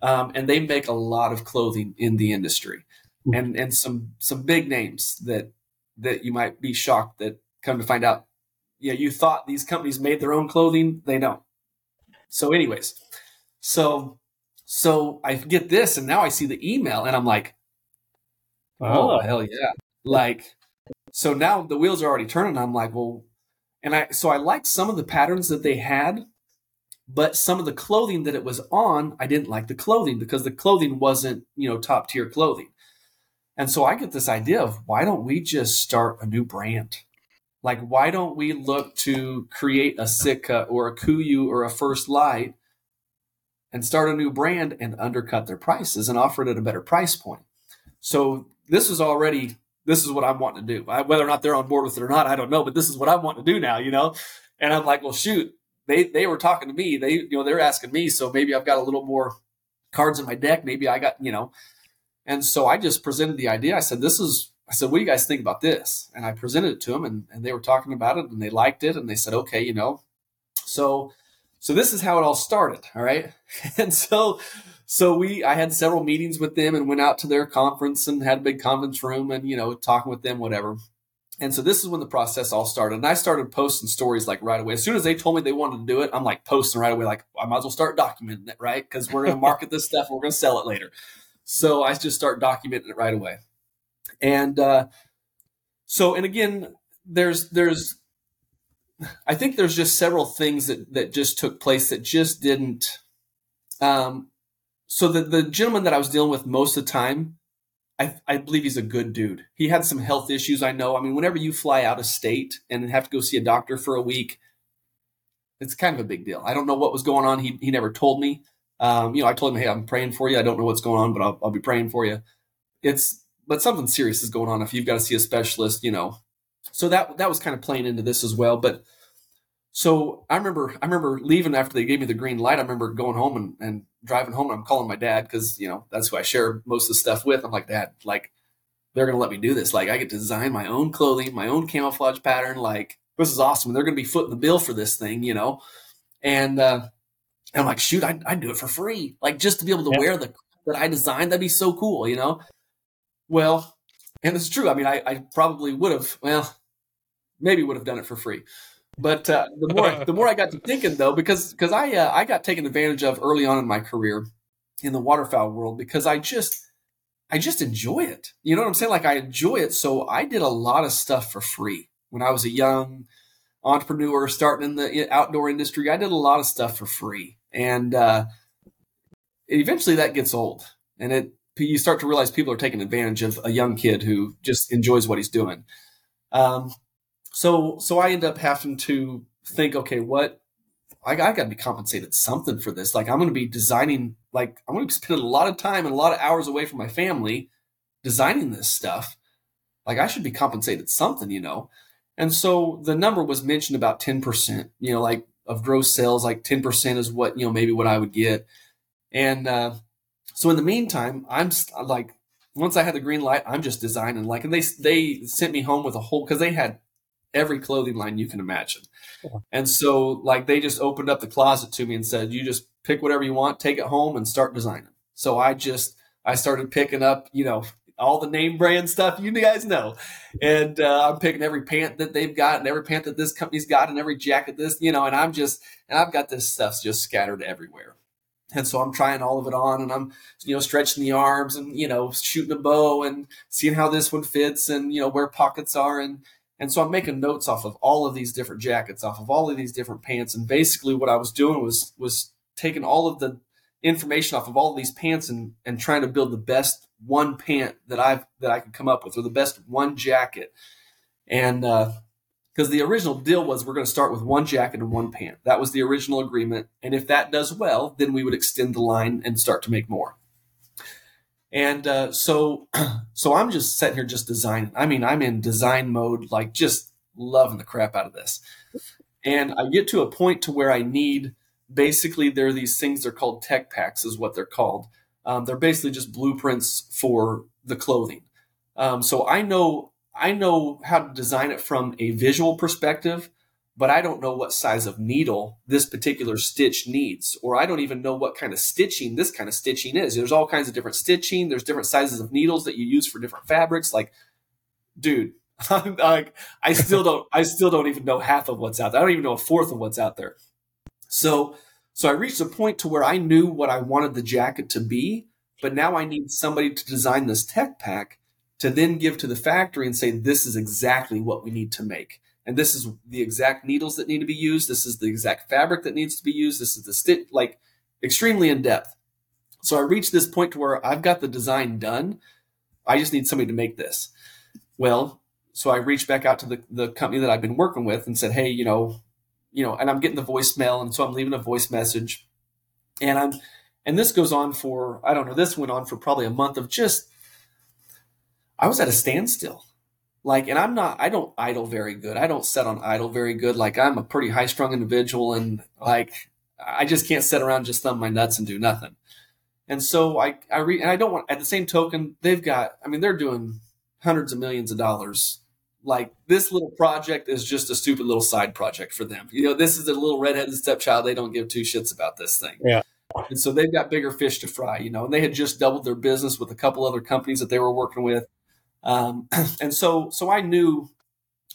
Um, and they make a lot of clothing in the industry, hmm. and and some some big names that that you might be shocked that come to find out, yeah, you thought these companies made their own clothing, they don't. So, anyways, so so I get this, and now I see the email, and I'm like, Oh, hell yeah. Like, so now the wheels are already turning. I'm like, well, and I, so I liked some of the patterns that they had, but some of the clothing that it was on, I didn't like the clothing because the clothing wasn't, you know, top tier clothing. And so I get this idea of why don't we just start a new brand? Like, why don't we look to create a Sitka or a Kuiu or a First Lite and start a new brand and undercut their prices and offer it at a better price point? So this is already this is what I'm wanting to do. I, whether or not they're on board with it or not, I don't know. But this is what I want to do now, you know. And I'm like, well, shoot, they they were talking to me. They you know they're asking me, so maybe I've got a little more cards in my deck. Maybe I got you know. And so I just presented the idea. I said, this is. I said, what do you guys think about this? And I presented it to them, and, and they were talking about it, and they liked it, and they said, okay, you know. So so this is how it all started. All right, [LAUGHS] and so so we i had several meetings with them and went out to their conference and had a big conference room and you know talking with them whatever And so this is when the process all started. And I started posting stories like right away. As soon as they told me they wanted to do it, I'm like posting right away, like, I might as well start documenting it, right? Because we're going [LAUGHS] to market this stuff and we're going to sell it later. So I just start documenting it right away. And uh, so, and again, there's, there's, I think there's just several things that, that just took place that just didn't, um, so the, the gentleman that I was dealing with most of the time, I, I believe he's a good dude. He had some health issues, I know. I mean, whenever you fly out of state and have to go see a doctor for a week, it's kind of a big deal. I don't know what was going on. He, he never told me. Um, you know, I told him, hey, I'm praying for you. I don't know what's going on, but I'll, I'll be praying for you. It's, but something serious is going on if you've got to see a specialist, you know. So that that was kind of playing into this as well. But so I remember I remember leaving after they gave me the green light. I remember going home and, and driving home. And I'm calling my dad because you know that's who I share most of the stuff with. I'm like, Dad, like they're gonna let me do this. Like I get to design my own clothing, my own camouflage pattern. Like this is awesome. They're gonna be footing the bill for this thing, you know. And uh, I'm like, shoot, I'd, I'd, do it for free. Like just to be able to wear the that I designed, that'd be so cool, you know. Well, and it's true. I mean, I, I probably would have. Well, maybe would have done it for free. But uh, the more [LAUGHS] the more I got to thinking though, because because I uh, I got taken advantage of early on in my career in the waterfowl world because I just I just enjoy it. You know what I'm saying? Like I enjoy it, so I did a lot of stuff for free when I was a young entrepreneur starting in the outdoor industry. I did a lot of stuff for free, and uh, eventually that gets old, and it you start to realize people are taking advantage of a young kid who just enjoys what he's doing. Um, so so I end up having to think, okay, what I, I got to be compensated something for this. Like I'm going to be designing, like I'm going to spend a lot of time and a lot of hours away from my family designing this stuff. Like I should be compensated something, you know. And so the number was mentioned about ten percent, you know, like of gross sales, like ten percent is what you know maybe what I would get. And uh, so in the meantime, I'm like, once I had the green light, I'm just designing like, and they they sent me home with a whole because they had every clothing line you can imagine. Yeah. And so like they just opened up the closet to me and said, you just pick whatever you want, take it home and start designing. So I just, I started picking up, you know, all the name brand stuff you guys know. And uh, I'm picking every pant that they've got and every pant that this company's got and every jacket this, you know, and I'm just, and I've got this stuff just scattered everywhere. And so I'm trying all of it on and I'm, you know, stretching the arms and, you know, shooting a bow and seeing how this one fits and, you know, where pockets are and, and so I'm making notes off of all of these different jackets, off of all of these different pants. And basically what I was doing was was taking all of the information off of all of these pants and, and trying to build the best one pant that I've that I could come up with or the best one jacket. And uh, because the original deal was we're going to start with one jacket and one pant. That was the original agreement. And if that does well, then we would extend the line and start to make more. And uh, so, [CLEARS THROAT] so I'm just sitting here just designing. I mean, I'm in design mode, like just loving the crap out of this. And I get to a point to where I need basically there are these things they're called tech packs is what they're called. Um, they're basically just blueprints for the clothing. Um, so I know I know how to design it from a visual perspective, but I don't know what size of needle this particular stitch needs, or I don't even know what kind of stitching this kind of stitching is. There's all kinds of different stitching. There's different sizes of needles that you use for different fabrics. Like, dude, [LAUGHS] I'm like, I still don't, I still don't even know half of what's out there. I don't even know a fourth of what's out there. So, so I reached a point to where I knew what I wanted the jacket to be, but now I need somebody to design this tech pack to then give to the factory and say, this is exactly what we need to make and this is the exact needles that need to be used. This is the exact fabric that needs to be used. This is the stitch, like extremely in depth. So I reached this point to where I've got the design done. I just need somebody to make this. Well, so I reached back out to the, the company that I've been working with and said, Hey, you know, you know, and I'm getting the voicemail. And so I'm leaving a voice message and I'm, and this goes on for, I don't know, this went on for probably a month of just, I was at a standstill. Like and i'm not i don't idle very good. I don't set on idle very good. Like i'm a pretty high strung individual and like i just can't sit around just thumb my nuts and do nothing. And so i i re, and i don't want at the same token they've got i mean they're doing hundreds of millions of dollars. Like this little project is just a stupid little side project for them. You know this is a little redheaded stepchild. They don't give two shits about this thing. Yeah. And so they've got bigger fish to fry you know and they had just doubled their business with a couple other companies that they were working with um, [CLEARS THROAT] and so, so I knew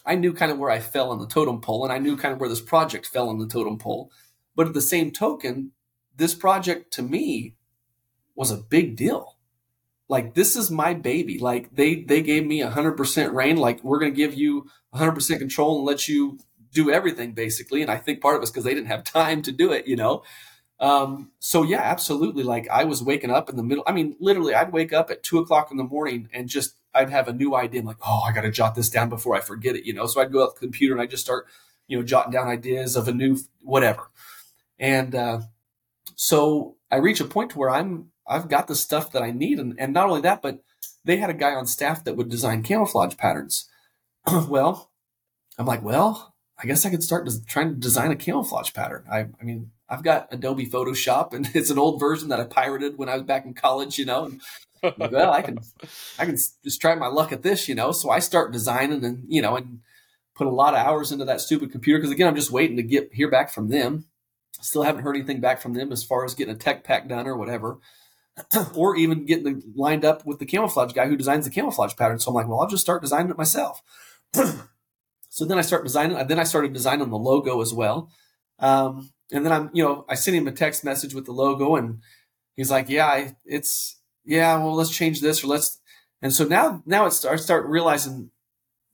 I knew kind of where I fell on the totem pole and I knew kind of where this project fell on the totem pole. But at the same token, this project to me was a big deal. Like this is my baby. Like they they gave me 100% reign. Like we're going to give you 100% control and let you do everything basically. And I think part of it's because they didn't have [LAUGHS] time to do it, you know. Um, so yeah, absolutely. Like I was waking up in the middle. I mean, literally, I'd wake up at two o'clock in the morning and just I'd have a new idea. I'm like, oh, I got to jot this down before I forget it, you know. So I'd go out the computer and I just start, you know, jotting down ideas of a new whatever. And uh, so I reach a point to where I'm I've got the stuff that I need, and, and not only that, but they had a guy on staff that would design camouflage patterns. [CLEARS THROAT] well, I'm like, well, I guess I could start trying to design a camouflage pattern. I, I mean, I've got Adobe Photoshop, and [LAUGHS] it's an old version that I pirated when I was back in college, you know. And, well, I can, I can just try my luck at this, you know. So I start designing, and you know, and put a lot of hours into that stupid computer because again, I'm just waiting to get hear back from them. Still haven't heard anything back from them as far as getting a tech pack done or whatever, [CLEARS THROAT] or even getting the, lined up with the camouflage guy who designs the camouflage pattern. So I'm like, well, I'll just start designing it myself. [CLEARS THROAT] so then I start designing. Then I started designing the logo as well. Um, and then I'm, you know, I sent him a text message with the logo, and he's like, "Yeah, I, it's yeah, well, let's change this or let's." And so now, now it's I start realizing,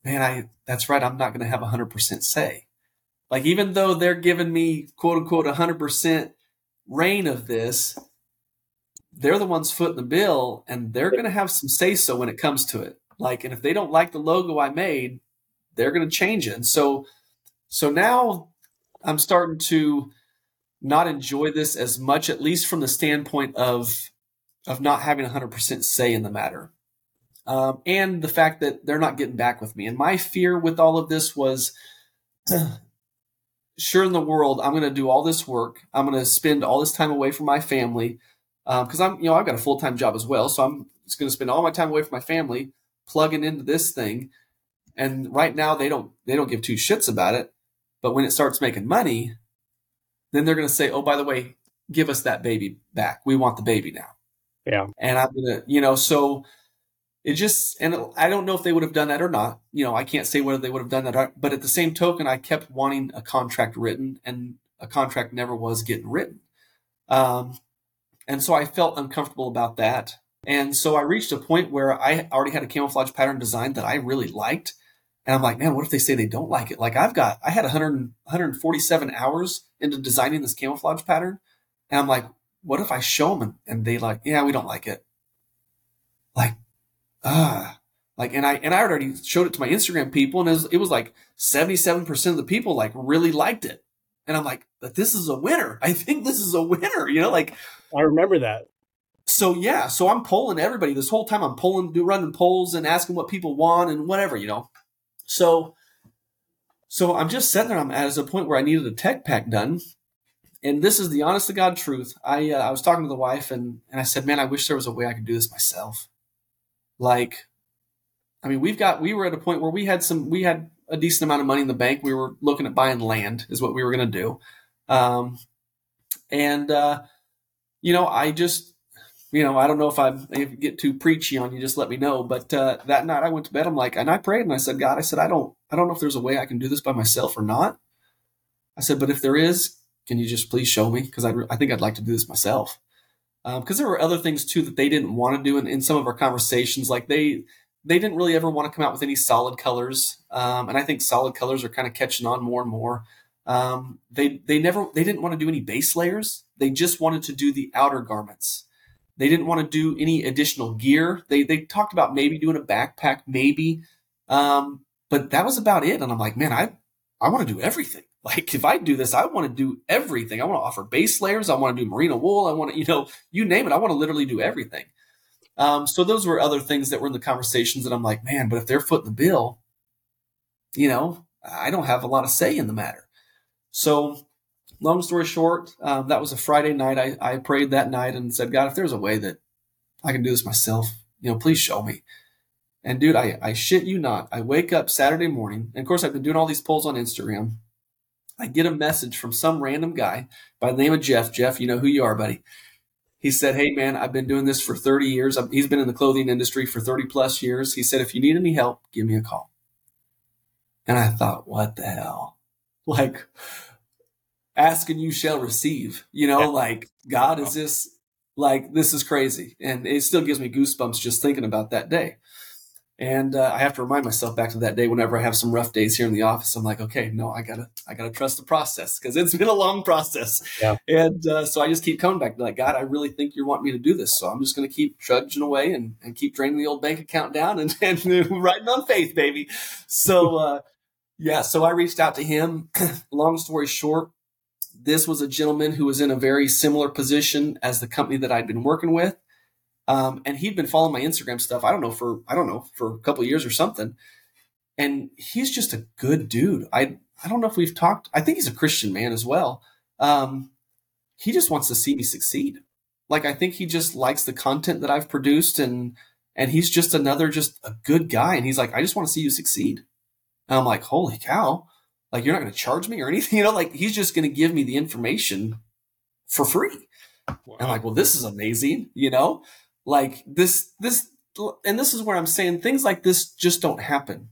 man, I that's right. I'm not going to have 100 percent say. Like even though they're giving me quote unquote 100 percent reign of this, they're the ones footing the bill, and they're going to have some say so when it comes to it. Like, and if they don't like the logo I made, they're going to change it. And so, so now I'm starting to not enjoy this as much, at least from the standpoint of of not having 100% say in the matter. Um, and the fact that they're not getting back with me. And my fear with all of this was [CLEARS THROAT] sure in the world, I'm going to do all this work. I'm going to spend all this time away from my family because um, I'm, you know, I've got a full time job as well. So I'm just going to spend all my time away from my family plugging into this thing. And right now they don't, they don't give two shits about it. But when it starts making money, then they're going to say, "Oh, by the way, give us that baby back. We want the baby now." Yeah. And I'm going to, you know, so it just and I don't know if they would have done that or not. You know, I can't say whether they would have done that. but at the same token, I kept wanting a contract written, and a contract never was getting written. Um, and so I felt uncomfortable about that. And so I reached a point where I already had a camouflage pattern design that I really liked. And I'm like, man, what if they say they don't like it? Like I've got, I had 100, 147 hours into designing this camouflage pattern. And I'm like, what if I show them and, and they like, yeah, we don't like it. Like, ah, like, and I, and I already showed it to my Instagram people and it was, it was like 77% of the people like really liked it. And I'm like, but this is a winner. I think this is a winner, you know, like I remember that. So yeah, so I'm polling everybody this whole time. I'm polling, do running polls and asking what people want and whatever, you know. So, so I'm just sitting there. I'm at a point where I needed a tech pack done, and this is the honest to God truth. I uh, I was talking to the wife and and I said, man, I wish there was a way I could do this myself. Like, I mean, we've got we were at a point where we had some we had a decent amount of money in the bank. We were looking at buying land, is what we were going to do, um, and uh, you know, I just you know, I don't know if I get too preachy on you, just let me know. But uh, that night I went to bed. I'm like, and I prayed and I said, God, I said, I don't, I don't know if there's a way I can do this by myself or not. I said, but if there is, can you just please show me? Because I, I think I'd like to do this myself. Because um, there were other things too that they didn't want to do in, in some of our conversations. Like they, they didn't really ever want to come out with any solid colors, um, and I think solid colors are kind of catching on more and more. Um, they they never they didn't want to do any base layers. They just wanted to do the outer garments. They didn't want to do any additional gear. They they talked about maybe doing a backpack, maybe, um, but that was about it. And I'm like, man, I I want to do everything. Like if I do this, I want to do everything. I want to offer base layers. I want to do merino wool. I want to, you know, you name it. I want to literally do everything. Um, so those were other things that were in the conversations that I'm like, man, but if they're footing the bill, you know, I don't have a lot of say in the matter. So long story short, um, that was a Friday night. I, I prayed that night and said, God, if there's a way that I can do this myself, you know, please show me. And dude, I, I shit you not. I wake up Saturday morning, and of course, I've been doing all these polls on Instagram. I get a message from some random guy by the name of Jeff. Jeff, you know who you are, buddy. He said, Hey, man, I've been doing this for 30 years. He's been in the clothing industry for 30 plus years. He said, If you need any help, give me a call. And I thought, what the hell? Like, ask and you shall receive. You know, yeah. like, God, is this like, this is crazy. And it still gives me goosebumps just thinking about that day. And uh, I have to remind myself back to that day whenever I have some rough days here in the office. I'm like, okay, no, I gotta, I gotta trust the process because it's been a long process. Yeah. And uh, so I just keep coming back, like, God, I really think you want me to do this, so I'm just gonna keep trudging away and, and keep draining the old bank account down and, [LAUGHS] and riding on faith, baby. So uh, yeah, so I reached out to him. [CLEARS THROAT] long story short, this was a gentleman who was in a very similar position as the company that I'd been working with. Um, and he'd been following my Instagram stuff. I don't know for I don't know for a couple years or something. And he's just a good dude. I I don't know if we've talked. I think he's a Christian man as well. Um, he just wants to see me succeed. Like I think he just likes the content that I've produced, and and he's just another just a good guy. And he's like, I just want to see you succeed. And I'm like, holy cow! Like you're not going to charge me or anything, [LAUGHS] you know? Like he's just going to give me the information for free. Wow. I'm like, well, this is amazing, you know? Like this, this, and this is where I'm saying things like this just don't happen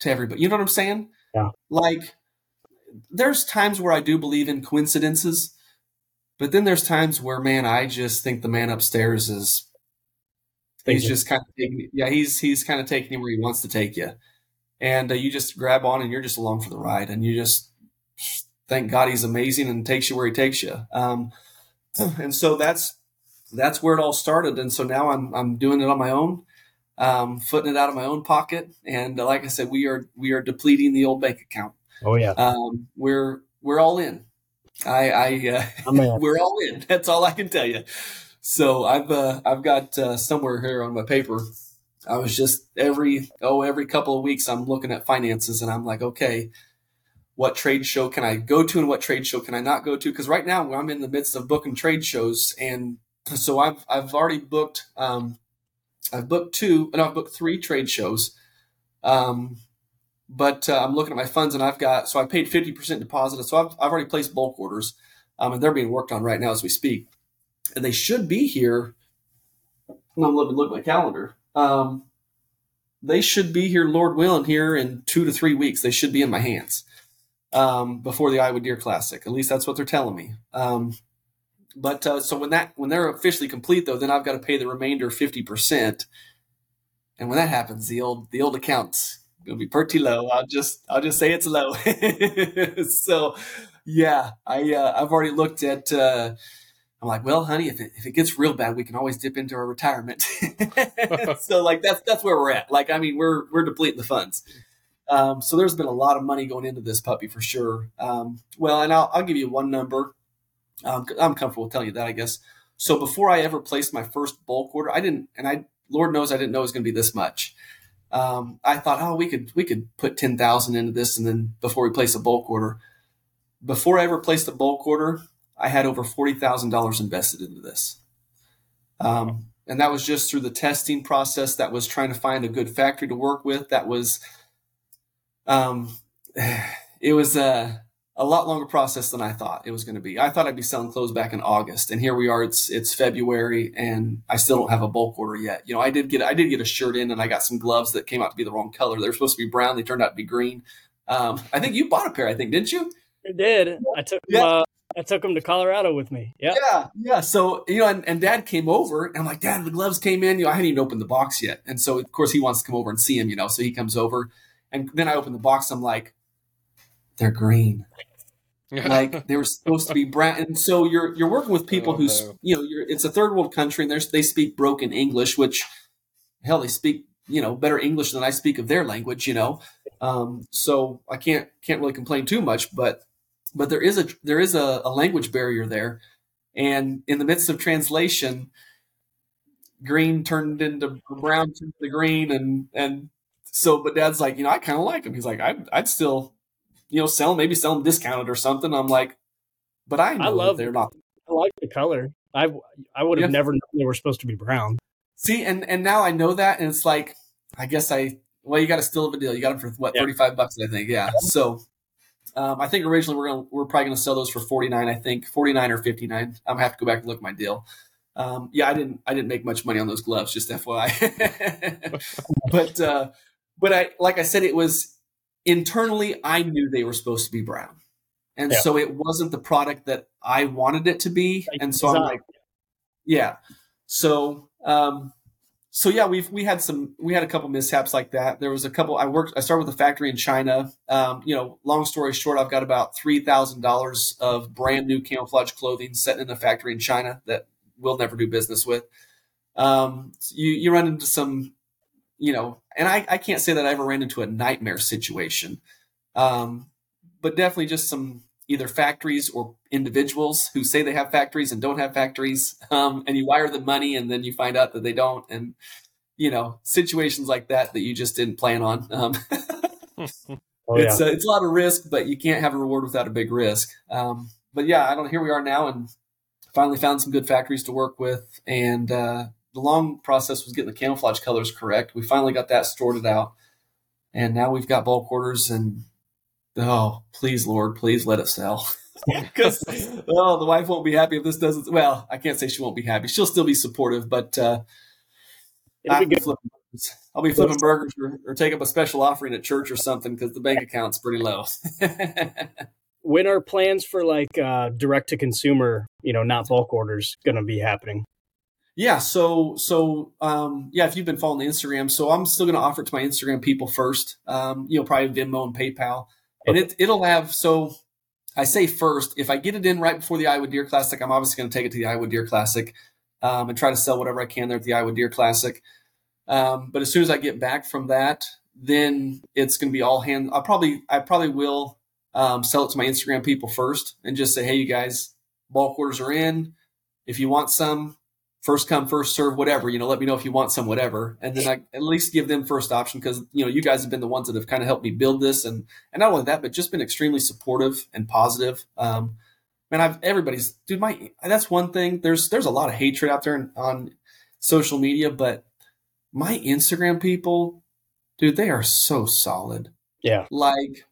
to everybody. You know what I'm saying? Yeah. Like there's times where I do believe in coincidences, but then there's times where, man, I just think the man upstairs is, he's just kind of taking, yeah, he's, he's kind of taking you where he wants to take you. And uh, you just grab on and you're just along for the ride and you just thank God he's amazing and takes you where he takes you. Um, [CLEARS THROAT] and so that's, that's where it all started. And so now I'm I'm doing it on my own, um, footing it out of my own pocket. And uh, like I said, we are we are depleting the old bank account. Oh yeah, um, we're we're all in. I, I uh, [LAUGHS] we're all in. That's all I can tell you. So I've uh, I've got uh, somewhere here on my paper. I was just every oh every couple of weeks I'm looking at finances and I'm like okay what trade show can I go to and what trade show can I not go to? Because right now I'm in the midst of booking trade shows and so I've I've already booked um, I've booked two and I've booked three trade shows. Um, but uh, I'm looking at my funds and I've got so I paid 50% deposit. So I've, I've already placed bulk orders um, and they're being worked on right now as we speak. And they should be here. I'm looking look at my calendar. Um, they should be here, Lord willing, here in two to three weeks. They should be in my hands um, before the Iowa Deer Classic. At least that's what they're telling me. But uh, so when that when they're officially complete though, then I've got to pay the remainder fifty percent. And when that happens, the old the old account's gonna be pretty low. I'll just I'll just say it's low. [LAUGHS] so yeah, I uh, I've already looked at. Uh, I'm like, well, honey, if it, if it gets real bad, we can always dip into our retirement. [LAUGHS] so like that's that's where we're at. Like I mean, we're we're depleting the funds. Um, so there's been a lot of money going into this puppy for sure. Um, well, and I'll, I'll give you one number. Um, I'm comfortable telling you that, I guess. So before I ever placed my first bulk order, I didn't, and I, Lord knows, I didn't know it was going to be this much. Um, I thought, oh, we could we could put ten thousand into this, and then before we place a bulk order, before I ever placed a bulk order, I had over forty thousand dollars invested into this, um, and that was just through the testing process. That was trying to find a good factory to work with. That was, um, [SIGHS] it was uh, a lot longer process than I thought it was going to be. I thought I'd be selling clothes back in August, and here we are. It's it's February, and I still don't have a bulk order yet. You know, I did get I did get a shirt in, and I got some gloves that came out to be the wrong color. They were supposed to be brown. They turned out to be green. Um, I think you bought a pair. I think didn't you? I did. I took yeah. uh, I took them to Colorado with me. Yeah. Yeah. Yeah. So, you know, and, and dad came over and I'm like, Dad, the gloves came in. You know, I hadn't even opened the box yet. And so, of course, he wants to come over and see him, you know. So he comes over. And then I open the box. I'm like, they're green. Like they were supposed to be brat and so you're you're working with people oh, who no. you know it's a third world country, and they speak broken English, which hell they speak you know better English than I speak of their language, you know. Um, so I can't can't really complain too much, but but there is a there is a, a language barrier there, and in the midst of translation, green turned into brown to the green, and and so but Dad's like you know I kind of like him. He's like I'd, I'd still you know, sell them, maybe sell them discounted or something. I'm like, but I know I love they're not. I like the color. I I would have yeah. never known they were supposed to be brown. See, and and now I know that, and it's like, I guess I well, you got a still of a deal. You got them for what thirty five bucks, I think. Yeah. So, um, I think originally we're gonna we're probably gonna sell those for forty nine. I think forty nine or fifty nine. I'm gonna have to go back and look at my deal. Um, yeah, I didn't I didn't make much money on those gloves, just FYI. [LAUGHS] but uh, but I like I said, it was internally, I knew they were supposed to be brown. And Yeah. so it wasn't the product that I wanted it to be. Like And so I'm like, yeah. So, um, so yeah, we've we had some we had a couple mishaps like that. There was a couple. I worked. I started with a factory in China. Um, you know, long story short, I've got about three thousand dollars of brand new camouflage clothing sitting in a factory in China that we'll never do business with. Um, you you run into some, you know, and I I can't say that I ever ran into a nightmare situation, um, but definitely just some either factories or individuals who say they have factories and don't have factories um, and you wire them money and then you find out that they don't and you know situations like that that you just didn't plan on um, [LAUGHS] Oh, yeah. it's, uh, it's a lot of risk but you can't have a reward without a big risk um, but yeah i don't here we are now and finally found some good factories to work with and uh, the long process was getting the camouflage colors correct. We finally got that sorted out. And now we've got bulk orders and oh please lord please let it sell. [LAUGHS] [LAUGHS] Because oh the wife won't be happy if this doesn't well i can't say she won't be happy. She'll still be supportive but uh I'll be flipping burgers, I'll be flipping burgers or, or take up a special offering at church or something because the bank account's pretty low. [LAUGHS] When are plans for like uh, direct to consumer, you know, not bulk orders, going to be happening? Yeah, so so um, yeah, if you've been following the Instagram, so I'm still going to offer it to my Instagram people first. Um, you know, probably Venmo and PayPal, and it it'll have. So I say first, if I get it in right before the Iowa Deer Classic, I'm obviously going to take it to the Iowa Deer Classic um, and try to sell whatever I can there at the Iowa Deer Classic. Um, but as soon as I get back from that, then it's going to be all hand. I probably I probably will um, sell it to my Instagram people first and just say, hey, you guys, bulk orders are in. If you want some, first come first serve whatever you know let me know if you want some whatever. And then i at least give them first option because you know you guys have been the ones that have kind of helped me build this. And and not only that but just been extremely supportive and positive. Um man i've everybody's dude my that's one thing. There's there's a lot of hatred out there on social media but my instagram people dude they are so solid. Yeah. like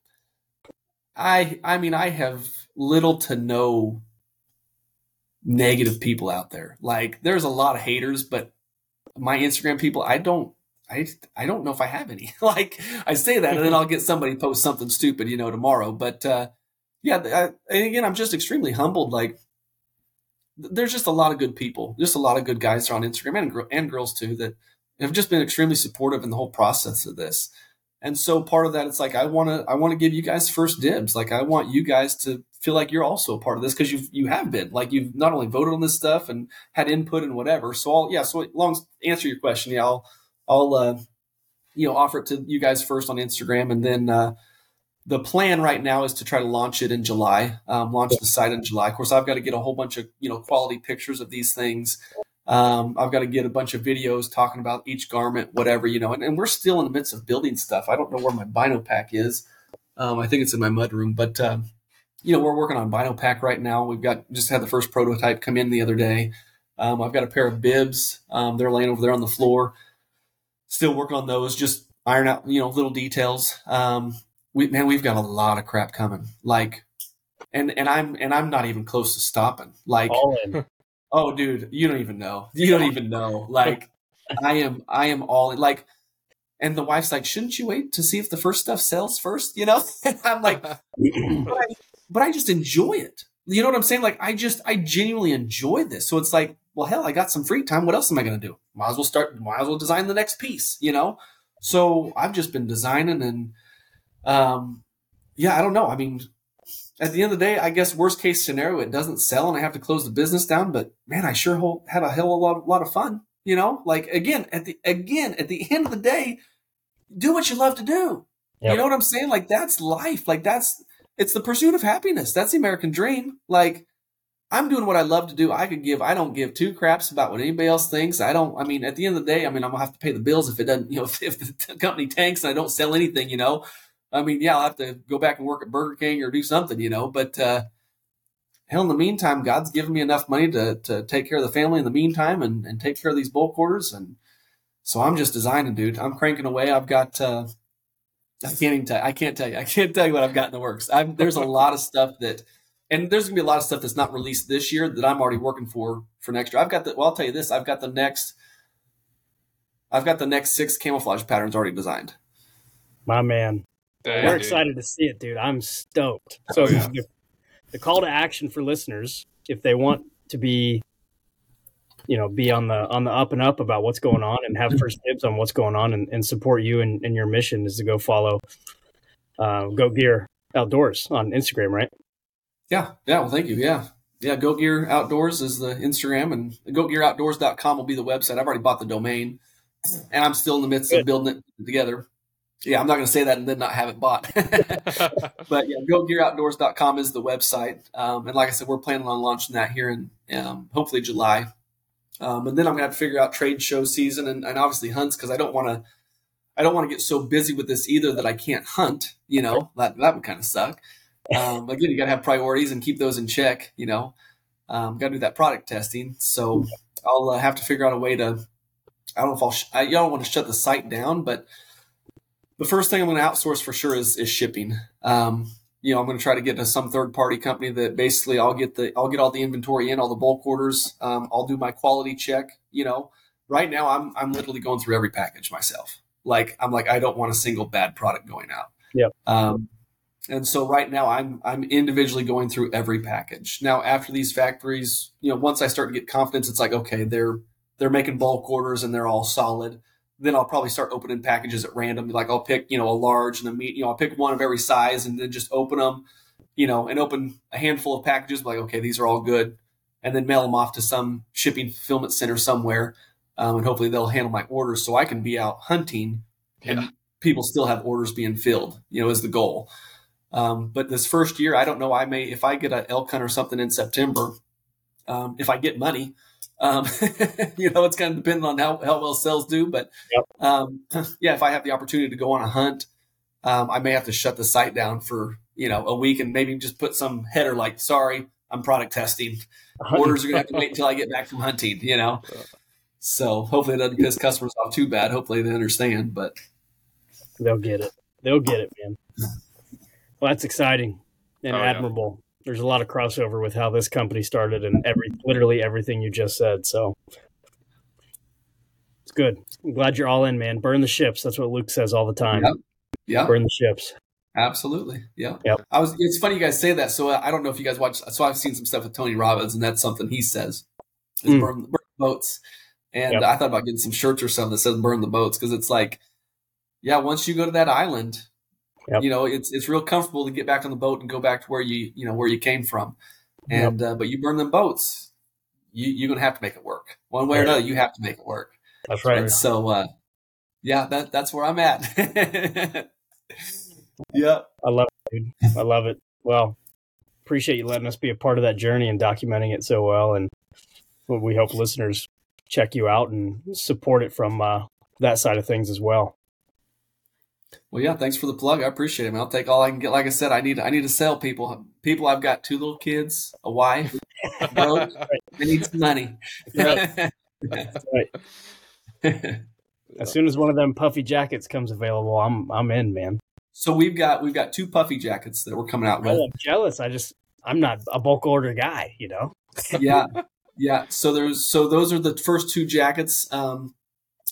i i mean i have little to no negative people out there. Like there's a lot of haters, but my Instagram people, I don't I I don't know if I have any. [LAUGHS] like I say that and then I'll get somebody post something stupid, you know, tomorrow. But uh yeah, I, and again, I'm just extremely humbled like there's just a lot of good people. Just a lot of good guys on Instagram and and girls too that have just been extremely supportive in the whole process of this. And so part of that, it's like I want to I want to give you guys first dibs. Like I want you guys to feel like you're also a part of this because you've you have been like you've not only voted on this stuff and had input and whatever. So I'll yeah. So long answer your question, yeah, I'll I'll uh, you know offer it to you guys first on Instagram, and then uh, the plan right now is to try to launch it in July. Um, launch the site in July. Of course, I've got to get a whole bunch of you know quality pictures of these things. Um, I've got to get a bunch of videos talking about each garment, whatever you know. And, and we're still in the midst of building stuff. I don't know where my Bino pack is. Um, I think it's in my mud room, but um, you know we're working on Bino pack right now. We've got just had the first prototype come in the other day. Um, I've got a pair of bibs. Um, they're laying over there on the floor. Still working on those. Just iron out you know little details. Um, we man, we've got a lot of crap coming. Like, and and I'm and I'm not even close to stopping. Like, [LAUGHS] oh, dude, you don't even know. You don't even know. Like, [LAUGHS] I am I am all in. Like, and the wife's like, shouldn't you wait to see if the first stuff sells first? You know, and [LAUGHS] I'm like, [CLEARS THROAT] but I, just enjoy it. You know what I'm saying? Like, I just I genuinely enjoy this. So it's like, well, hell, I got some free time. What else am I going to do? Might as well start. Might as well design the next piece. You know. So I've just been designing and, um, yeah, I don't know. I mean, at the end of the day, I guess worst case scenario, it doesn't sell and I have to close the business down. But man, I sure ho- had a hell of a lot, lot of fun. You know, like again, at the again at the end of the day, do what you love to do. Yep. You know what I'm saying? Like that's life. Like that's it's the pursuit of happiness. That's the American dream. Like I'm doing what I love to do. I could give. I don't give two craps about what anybody else thinks. I don't. I mean, at the end of the day, I mean, I'm gonna have to pay the bills if it doesn't. [LAUGHS] You know, if, if the [LAUGHS] company tanks and I don't sell anything. You know, I mean, yeah, I'll have to go back and work at Burger King or do something. You know, but uh, hell, in the meantime, God's given me enough money to to take care of the family in the meantime and and take care of these bull quarters. And so I'm just designing, dude. I'm cranking away. I've got. Uh, I can't even tell. I can't tell you. I can't tell you what I've got in the works. I'm, there's a lot of stuff that and there's gonna be a lot of stuff that's not released this year that I'm already working for for next year. I've got the well, I'll tell you this. I've got the next. I've got the next six camouflage patterns already designed. My man. We're dude. excited to see it, dude. I'm stoked. So oh, yeah. the, the call to action for listeners, if they want to be you know be on the on the up and up about what's going on and have first dibs on what's going on and, and support you and, and, your mission is to go follow uh, Goat Gear Outdoors on Instagram, right? Yeah, yeah. Well, thank you. Yeah, yeah. Goat Gear Outdoors is the Instagram, and goatgearoutdoors.com will be the website. I've already bought the domain, and I'm still in the midst Good. of building it together. Yeah, I'm not going to say that and then not have it bought. [LAUGHS] but yeah, goatgearoutdoors.com is the website. Um, and like I said, we're planning on launching that here in um, hopefully July. Um, and then I'm going to have to figure out trade show season and, and obviously hunts because I don't want to. I don't want to get so busy with this either that I can't hunt. You know that that would kind of suck. Um, again, you got to have priorities and keep those in check. You know, um, got to do that product testing. So I'll uh, have to figure out a way to. I don't know if I'll. Sh- I, don't want to shut the site down, but the first thing I'm going to outsource for sure is is shipping. Um, you know, I'm going to try to get to some third party company that basically I'll get the I'll get all the inventory in, all the bulk orders. Um, I'll do my quality check. You know, right now I'm I'm literally going through every package myself. Like I'm like I don't want a single bad product going out. Yep. Um, and so right now I'm I'm individually going through every package. Now after these factories, you know, once I start to get confidence, it's like okay, they're they're making bulk orders and they're all solid then I'll probably start opening packages at random. Like I'll pick, you know, a large and a meat, you know, I'll pick one of every size and then just open them, you know, and open a handful of packages. Like, okay, these are all good. And then mail them off to some shipping fulfillment center somewhere. Um, and hopefully they'll handle my orders so I can be out hunting and people still have orders being filled, you know, is the goal. Um, but this first year, I don't know. I may, if I get an elk hunt or something in September, um, if I get money, um, [LAUGHS] you know, it's kind of dependent on how, how well sales do. But yep. um, [LAUGHS] yeah, if I have the opportunity to go on a hunt, um, I may have to shut the site down for you know a week and maybe just put some header like, "Sorry, I'm product testing. [LAUGHS] Orders are gonna have to wait until I get back from hunting." You know. So hopefully it doesn't piss customers off too bad. Hopefully they understand, but they'll get it. They'll get it, man. Well, that's exciting and oh, admirable. Yeah there's a lot of crossover with how this company started and every literally everything you just said. So it's good. I'm glad you're all in, man. Burn the ships. That's what Luke says all the time. Yep. Yeah. Burn the ships. Absolutely. Yeah. Yep. I was. It's funny you guys say that. So uh, I don't know if you guys watch. So I've seen some stuff with Tony Robbins, and that's something he says is mm. burn, burn boats. And yep. I thought about getting some shirts or something that says "burn the boats" because it's like, yeah, once you go to that island, Yep. You know, it's it's real comfortable to get back on the boat and go back to where you you know where you came from, and yep. uh, but you burn them boats, you you're gonna have to make it work one way or another. You have to make it work. That's right. And so, uh, yeah, that that's where I'm at. [LAUGHS] yeah, I love it, dude. I love it. Well, appreciate you letting us be a part of that journey and documenting it so well, and we hope listeners check you out and support it from uh, that side of things as well. Well, yeah, thanks for the plug. I appreciate it. Man. I'll take all I can get. Like I said, I need I need to sell people. People, I've got two little kids, a wife, [LAUGHS] broke. I need some money. [LAUGHS] right. as soon as one of them puffy jackets comes available, I'm I'm in, man. So we've got we've got two puffy jackets that we're coming out with. I'm jealous. I just I'm not a bulk order guy, you know. yeah, yeah. So there's so those are the first two jackets. Um,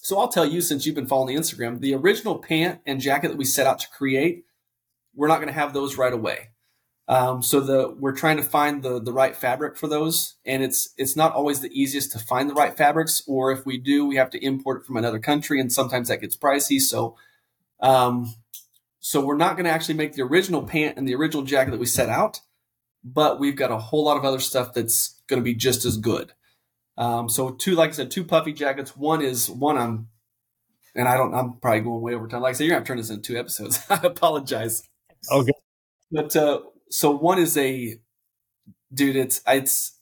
so I'll tell you, since you've been following the Instagram, the original pant and jacket that we set out to create, we're not going to have those right away. Um, so the we're trying to find the the right fabric for those, and it's it's not always the easiest to find the right fabrics. Or if we do, we have to import it from another country, and sometimes that gets pricey. So, um, so we're not going to actually make the original pant and the original jacket that we set out, but we've got a whole lot of other stuff that's going to be just as good. Um, so two, like I said, two puffy jackets. One is one I'm, and I don't. I'm probably going way over time. Like I said, you're gonna turn this into two episodes. [LAUGHS] I apologize. Okay. But uh, so one is a, dude. It's it's.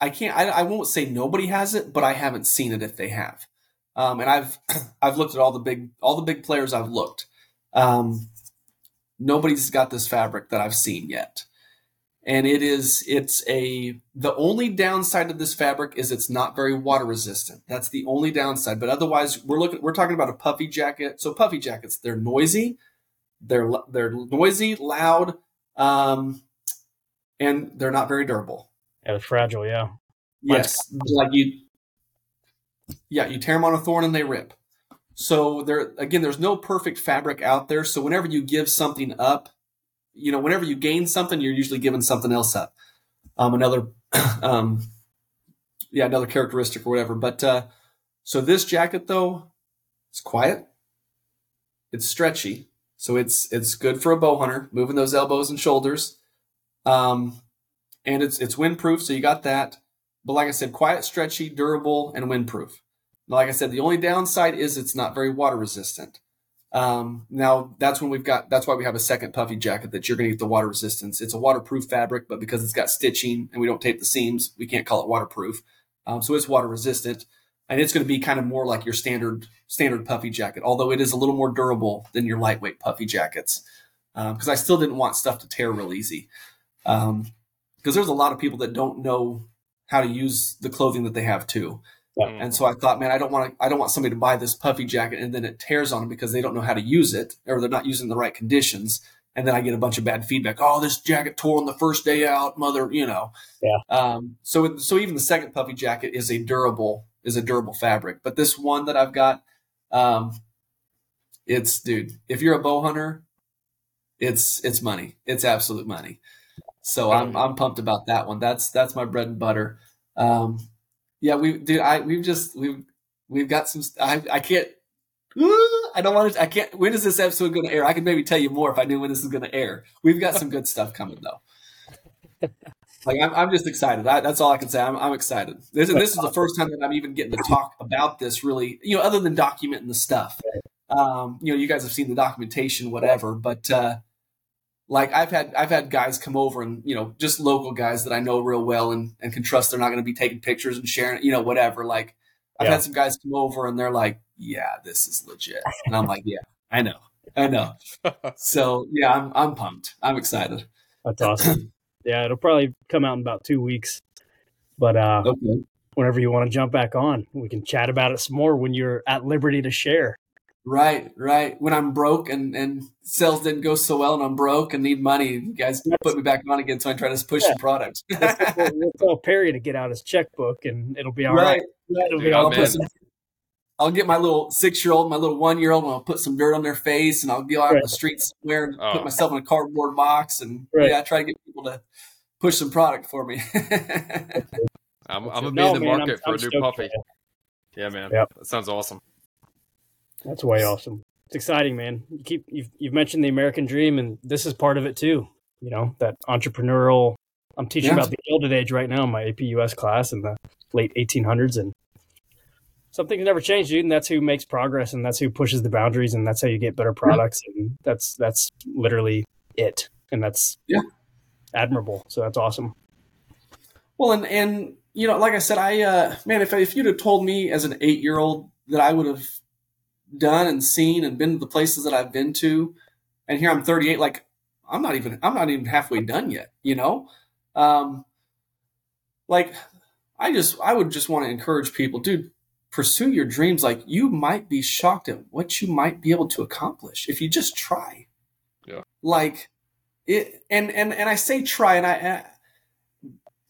I can't. I, I won't say nobody has it, but I haven't seen it if they have. Um, and I've [CLEARS THROAT] I've looked at all the big all the big players. I've looked. Um, nobody's got this fabric that I've seen yet and it is it's a the only downside of this fabric is it's not very water resistant. That's the only downside. But otherwise we're looking we're talking about a puffy jacket. So puffy jackets they're noisy they're they're noisy loud um and they're not very durable. Yeah they're fragile yeah. Yes like you yeah you tear them on a thorn and they rip. So there again, there's no perfect fabric out there. So whenever you give something up, you know, whenever you gain something, you're usually giving something else up. Um, another, [COUGHS] um, yeah, another characteristic or whatever. But uh, so this jacket though, it's quiet, it's stretchy, so it's it's good for a bow hunter, moving those elbows and shoulders. Um, and it's it's windproof, so you got that. But like I said, quiet, stretchy, durable, and windproof. Like I said, the only downside is it's not very water resistant. Um, now that's when we've got that's why we have a second puffy jacket that you're going to get the water resistance. It's a waterproof fabric, but because it's got stitching and we don't tape the seams, we can't call it waterproof. Um, so it's water resistant, and it's going to be kind of more like your standard standard puffy jacket, although it is a little more durable than your lightweight puffy jackets. Because um, I still didn't want stuff to tear real easy. Because um, there's a lot of people that don't know how to use the clothing that they have too. And so I thought, man, I don't want to, I don't want somebody to buy this puffy jacket and then it tears on them because they don't know how to use it or they're not using the right conditions. And then I get a bunch of bad feedback. Oh, this jacket tore on the first day out, mother, you know. Yeah. Um, so, so even the second puffy jacket is a durable, is a durable fabric. But this one that I've got, um, it's dude, if you're a bow hunter, it's, it's money. It's absolute money. So I'm, I'm pumped about that one. That's, that's my bread and butter. Um, yeah, we dude, I we've just we've we've got some. I I can't. I don't want to. I can't. When is this episode going to air? I could maybe tell you more if I knew when this is going to air. We've got some good stuff coming though. [LAUGHS] Like I'm, I'm just excited. I, that's all I can say. I'm, I'm excited. This, this is the first time that I'm even getting to talk about this. Really, you know, other than documenting the stuff. Um, you know, you guys have seen the documentation, whatever. But uh, like I've had I've had guys come over and you know just local guys that I know real well and, and can trust they're not going to be taking pictures and sharing you know whatever. Like I've yeah. had some guys come over and they're like yeah this is legit. And I'm like yeah I know I know. [LAUGHS] So yeah I'm I'm pumped. I'm excited. That's awesome. Yeah it'll probably come out in about two weeks. But uh okay. whenever you want to jump back on we can chat about it some more when you're at liberty to share Right, right. When I'm broke and, and sales didn't go so well and I'm broke and need money, you guys put me back on again. So I try to push yeah. some products. we'll tell Perry to get out his checkbook and it'll be all right. right. It'll be all I'll, some, I'll get my little six year old, my little one year old, and I'll put some dirt on their face and I'll go out right. on the streets somewhere and oh. put myself in a cardboard box and right. yeah, I try to get people to push some product for me. [LAUGHS] I'm, I'm gonna be no, in the man, market I'm, for I'm a new puppy. Yeah, man. Yep. That sounds awesome. That's way awesome. It's exciting, man. You keep you've you've mentioned the American dream, and this is part of it too. You know that entrepreneurial. I'm teaching yeah. about the Gilded Age right now in my AP US class in the late 1800s, and something's never changed, dude. And that's who makes progress, and that's who pushes the boundaries, and that's how you get better products, and that's that's literally it, and that's yeah admirable. So that's awesome. Well, and and you know, like I said, I uh, man, if if you'd have told me as an eight year old that I would have done and seen and been to the places that I've been to, and here I'm 38. Like I'm not even I'm not even halfway done yet. You know, um, like I just I would just want to encourage people, dude. Pursue your dreams. Like you might be shocked at what you might be able to accomplish if you just try. Yeah. Like it, and and and I say try, and I,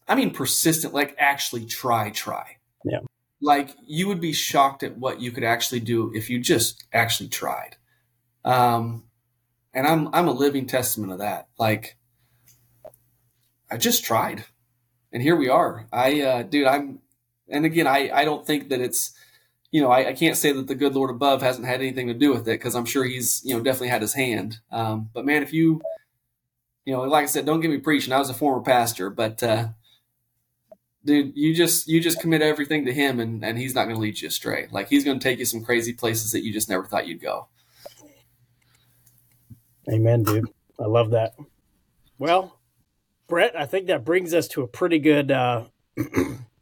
I mean persistent. Like actually try, try. Like you would be shocked at what you could actually do if you just actually tried. Um, and I'm I'm a living testament of that. Like I just tried, and here we are. I, uh, dude, I'm, and again, I I don't think that it's, you know, I, I can't say that the good Lord above hasn't had anything to do with it because I'm sure he's, you know, definitely had his hand. Um, but man, if you, you know, like I said, don't get me preaching. I was a former pastor, but uh, dude, you just you just commit everything to him, and and he's not going to lead you astray. Like he's going to take you some crazy places that you just never thought you'd go. Amen, dude. I love that. Well, Brett, I think that brings us to a pretty good uh, [CLEARS THROAT]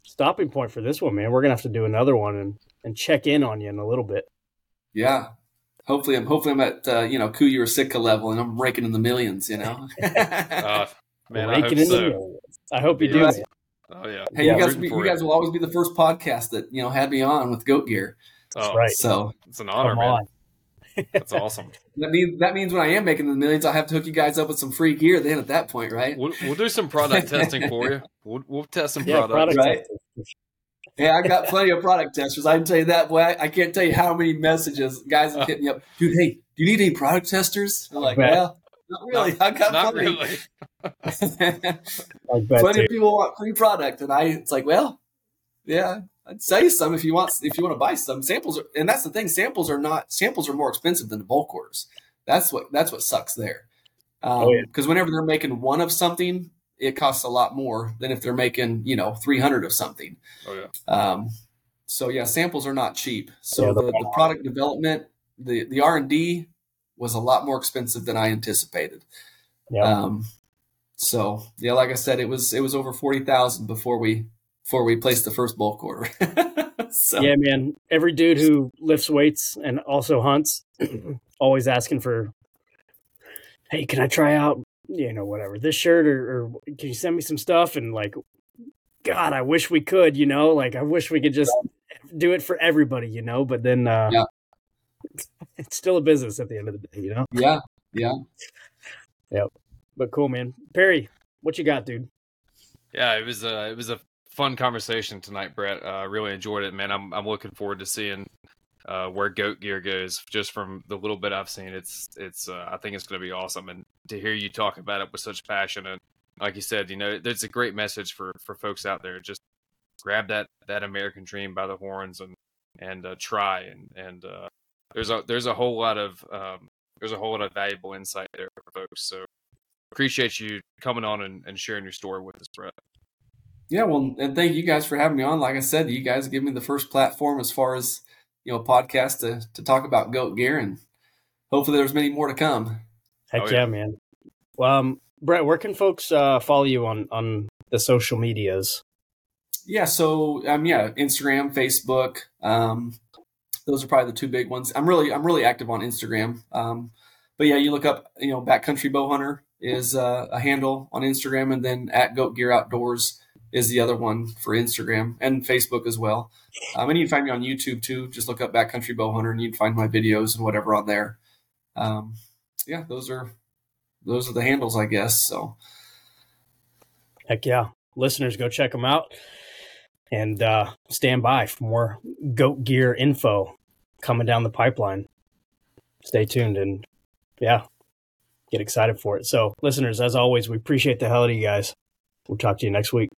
stopping point for this one, man. We're gonna have to do another one and and check in on you in a little bit. Yeah. Hopefully, I'm hopefully I'm at uh, you know Kuiu or Sitka level, and I'm raking in the millions. You know, [LAUGHS] uh, man, raking I hope in so. the millions. I hope you yeah. do. Oh yeah. Hey, yeah, you guys, you guys will always be the first podcast that you know had me on with Goat Gear. Oh, right. So it's an honor, man. [LAUGHS] That's awesome. that means that means when I am making the millions, I have to hook you guys up with some free gear. Then at that point, right? We'll, we'll do some product testing [LAUGHS] for you. We'll, we'll test some yeah, products. Product right. Yeah, I got plenty of product testers. I can tell you that. Boy, I, I can't tell you how many messages guys have hit me up. Dude, hey, do you need any product testers? I'm like, Bet. well, not really. I got Not plenty. really. I bet plenty too. of people want free product, and I it's like, well, yeah, I'd sell you some if you want if you want to buy some samples. Are, and that's the thing, samples are not samples are more expensive than the bulk orders. That's what that's what sucks there. Oh, yeah. Because whenever they're making one of something, it costs a lot more than if they're making you know three hundred of something. Oh yeah. Um, so yeah, samples are not cheap. So Yeah, the, the- the product development, the the R and D was a lot more expensive than I anticipated. Yeah. Um, so yeah, like I said, it was it was over forty thousand before we before we placed the first bulk order. [LAUGHS] so Yeah, man. Every dude who lifts weights and also hunts, [CLEARS THROAT] always asking for, hey, can I try out, you know, whatever this shirt or, or can you send me some stuff? And like, God, I wish we could, you know, like I wish we could just do it for everybody, you know. But then, uh, Yeah. [LAUGHS] it's still a business at the end of the day, you know. yeah, yeah. Yep. But cool, man. Perry, what you got, dude? Yeah, it was a it was a fun conversation tonight, Brett. Uh, I really enjoyed it, man. I'm I'm looking forward to seeing uh, where Goat Gear goes. Just from the little bit I've seen, it's it's uh, I think it's going to be awesome, and to hear you talk about it with such passion and like you said, you know, there's a great message for for folks out there. Just grab that that American dream by the horns and and uh, try and and uh, there's a there's a whole lot of um, there's a whole lot of valuable insight there for folks. So appreciate you coming on and, and sharing your story with us, Brett. Yeah, well, and thank you guys for having me on. Like I said, you guys give me the first platform as far as you know podcast to to talk about goat gear, and hopefully there's many more to come. Heck Oh, yeah. yeah. man. Well, um, Brett, where can folks uh, follow you on on the social medias? Yeah, so um, yeah, Instagram, Facebook, um, those are probably the two big ones. I'm really I'm really active on Instagram, um, but yeah, you look up you know Backcountry Bow Hunter is uh, a handle on Instagram, and then at Goat Gear Outdoors is the other one for Instagram and Facebook as well. Um, and you can find me on YouTube too. Just look up Backcountry Bow Hunter, and you can find my videos and whatever on there. Um, yeah, those are those are the handles, I guess. So Heck yeah. Listeners, go check them out and uh, stand by for more goat gear info coming down the pipeline. Stay tuned and yeah, get excited for it. So, listeners, as always, we appreciate the hell out of you guys. We'll talk to you next week.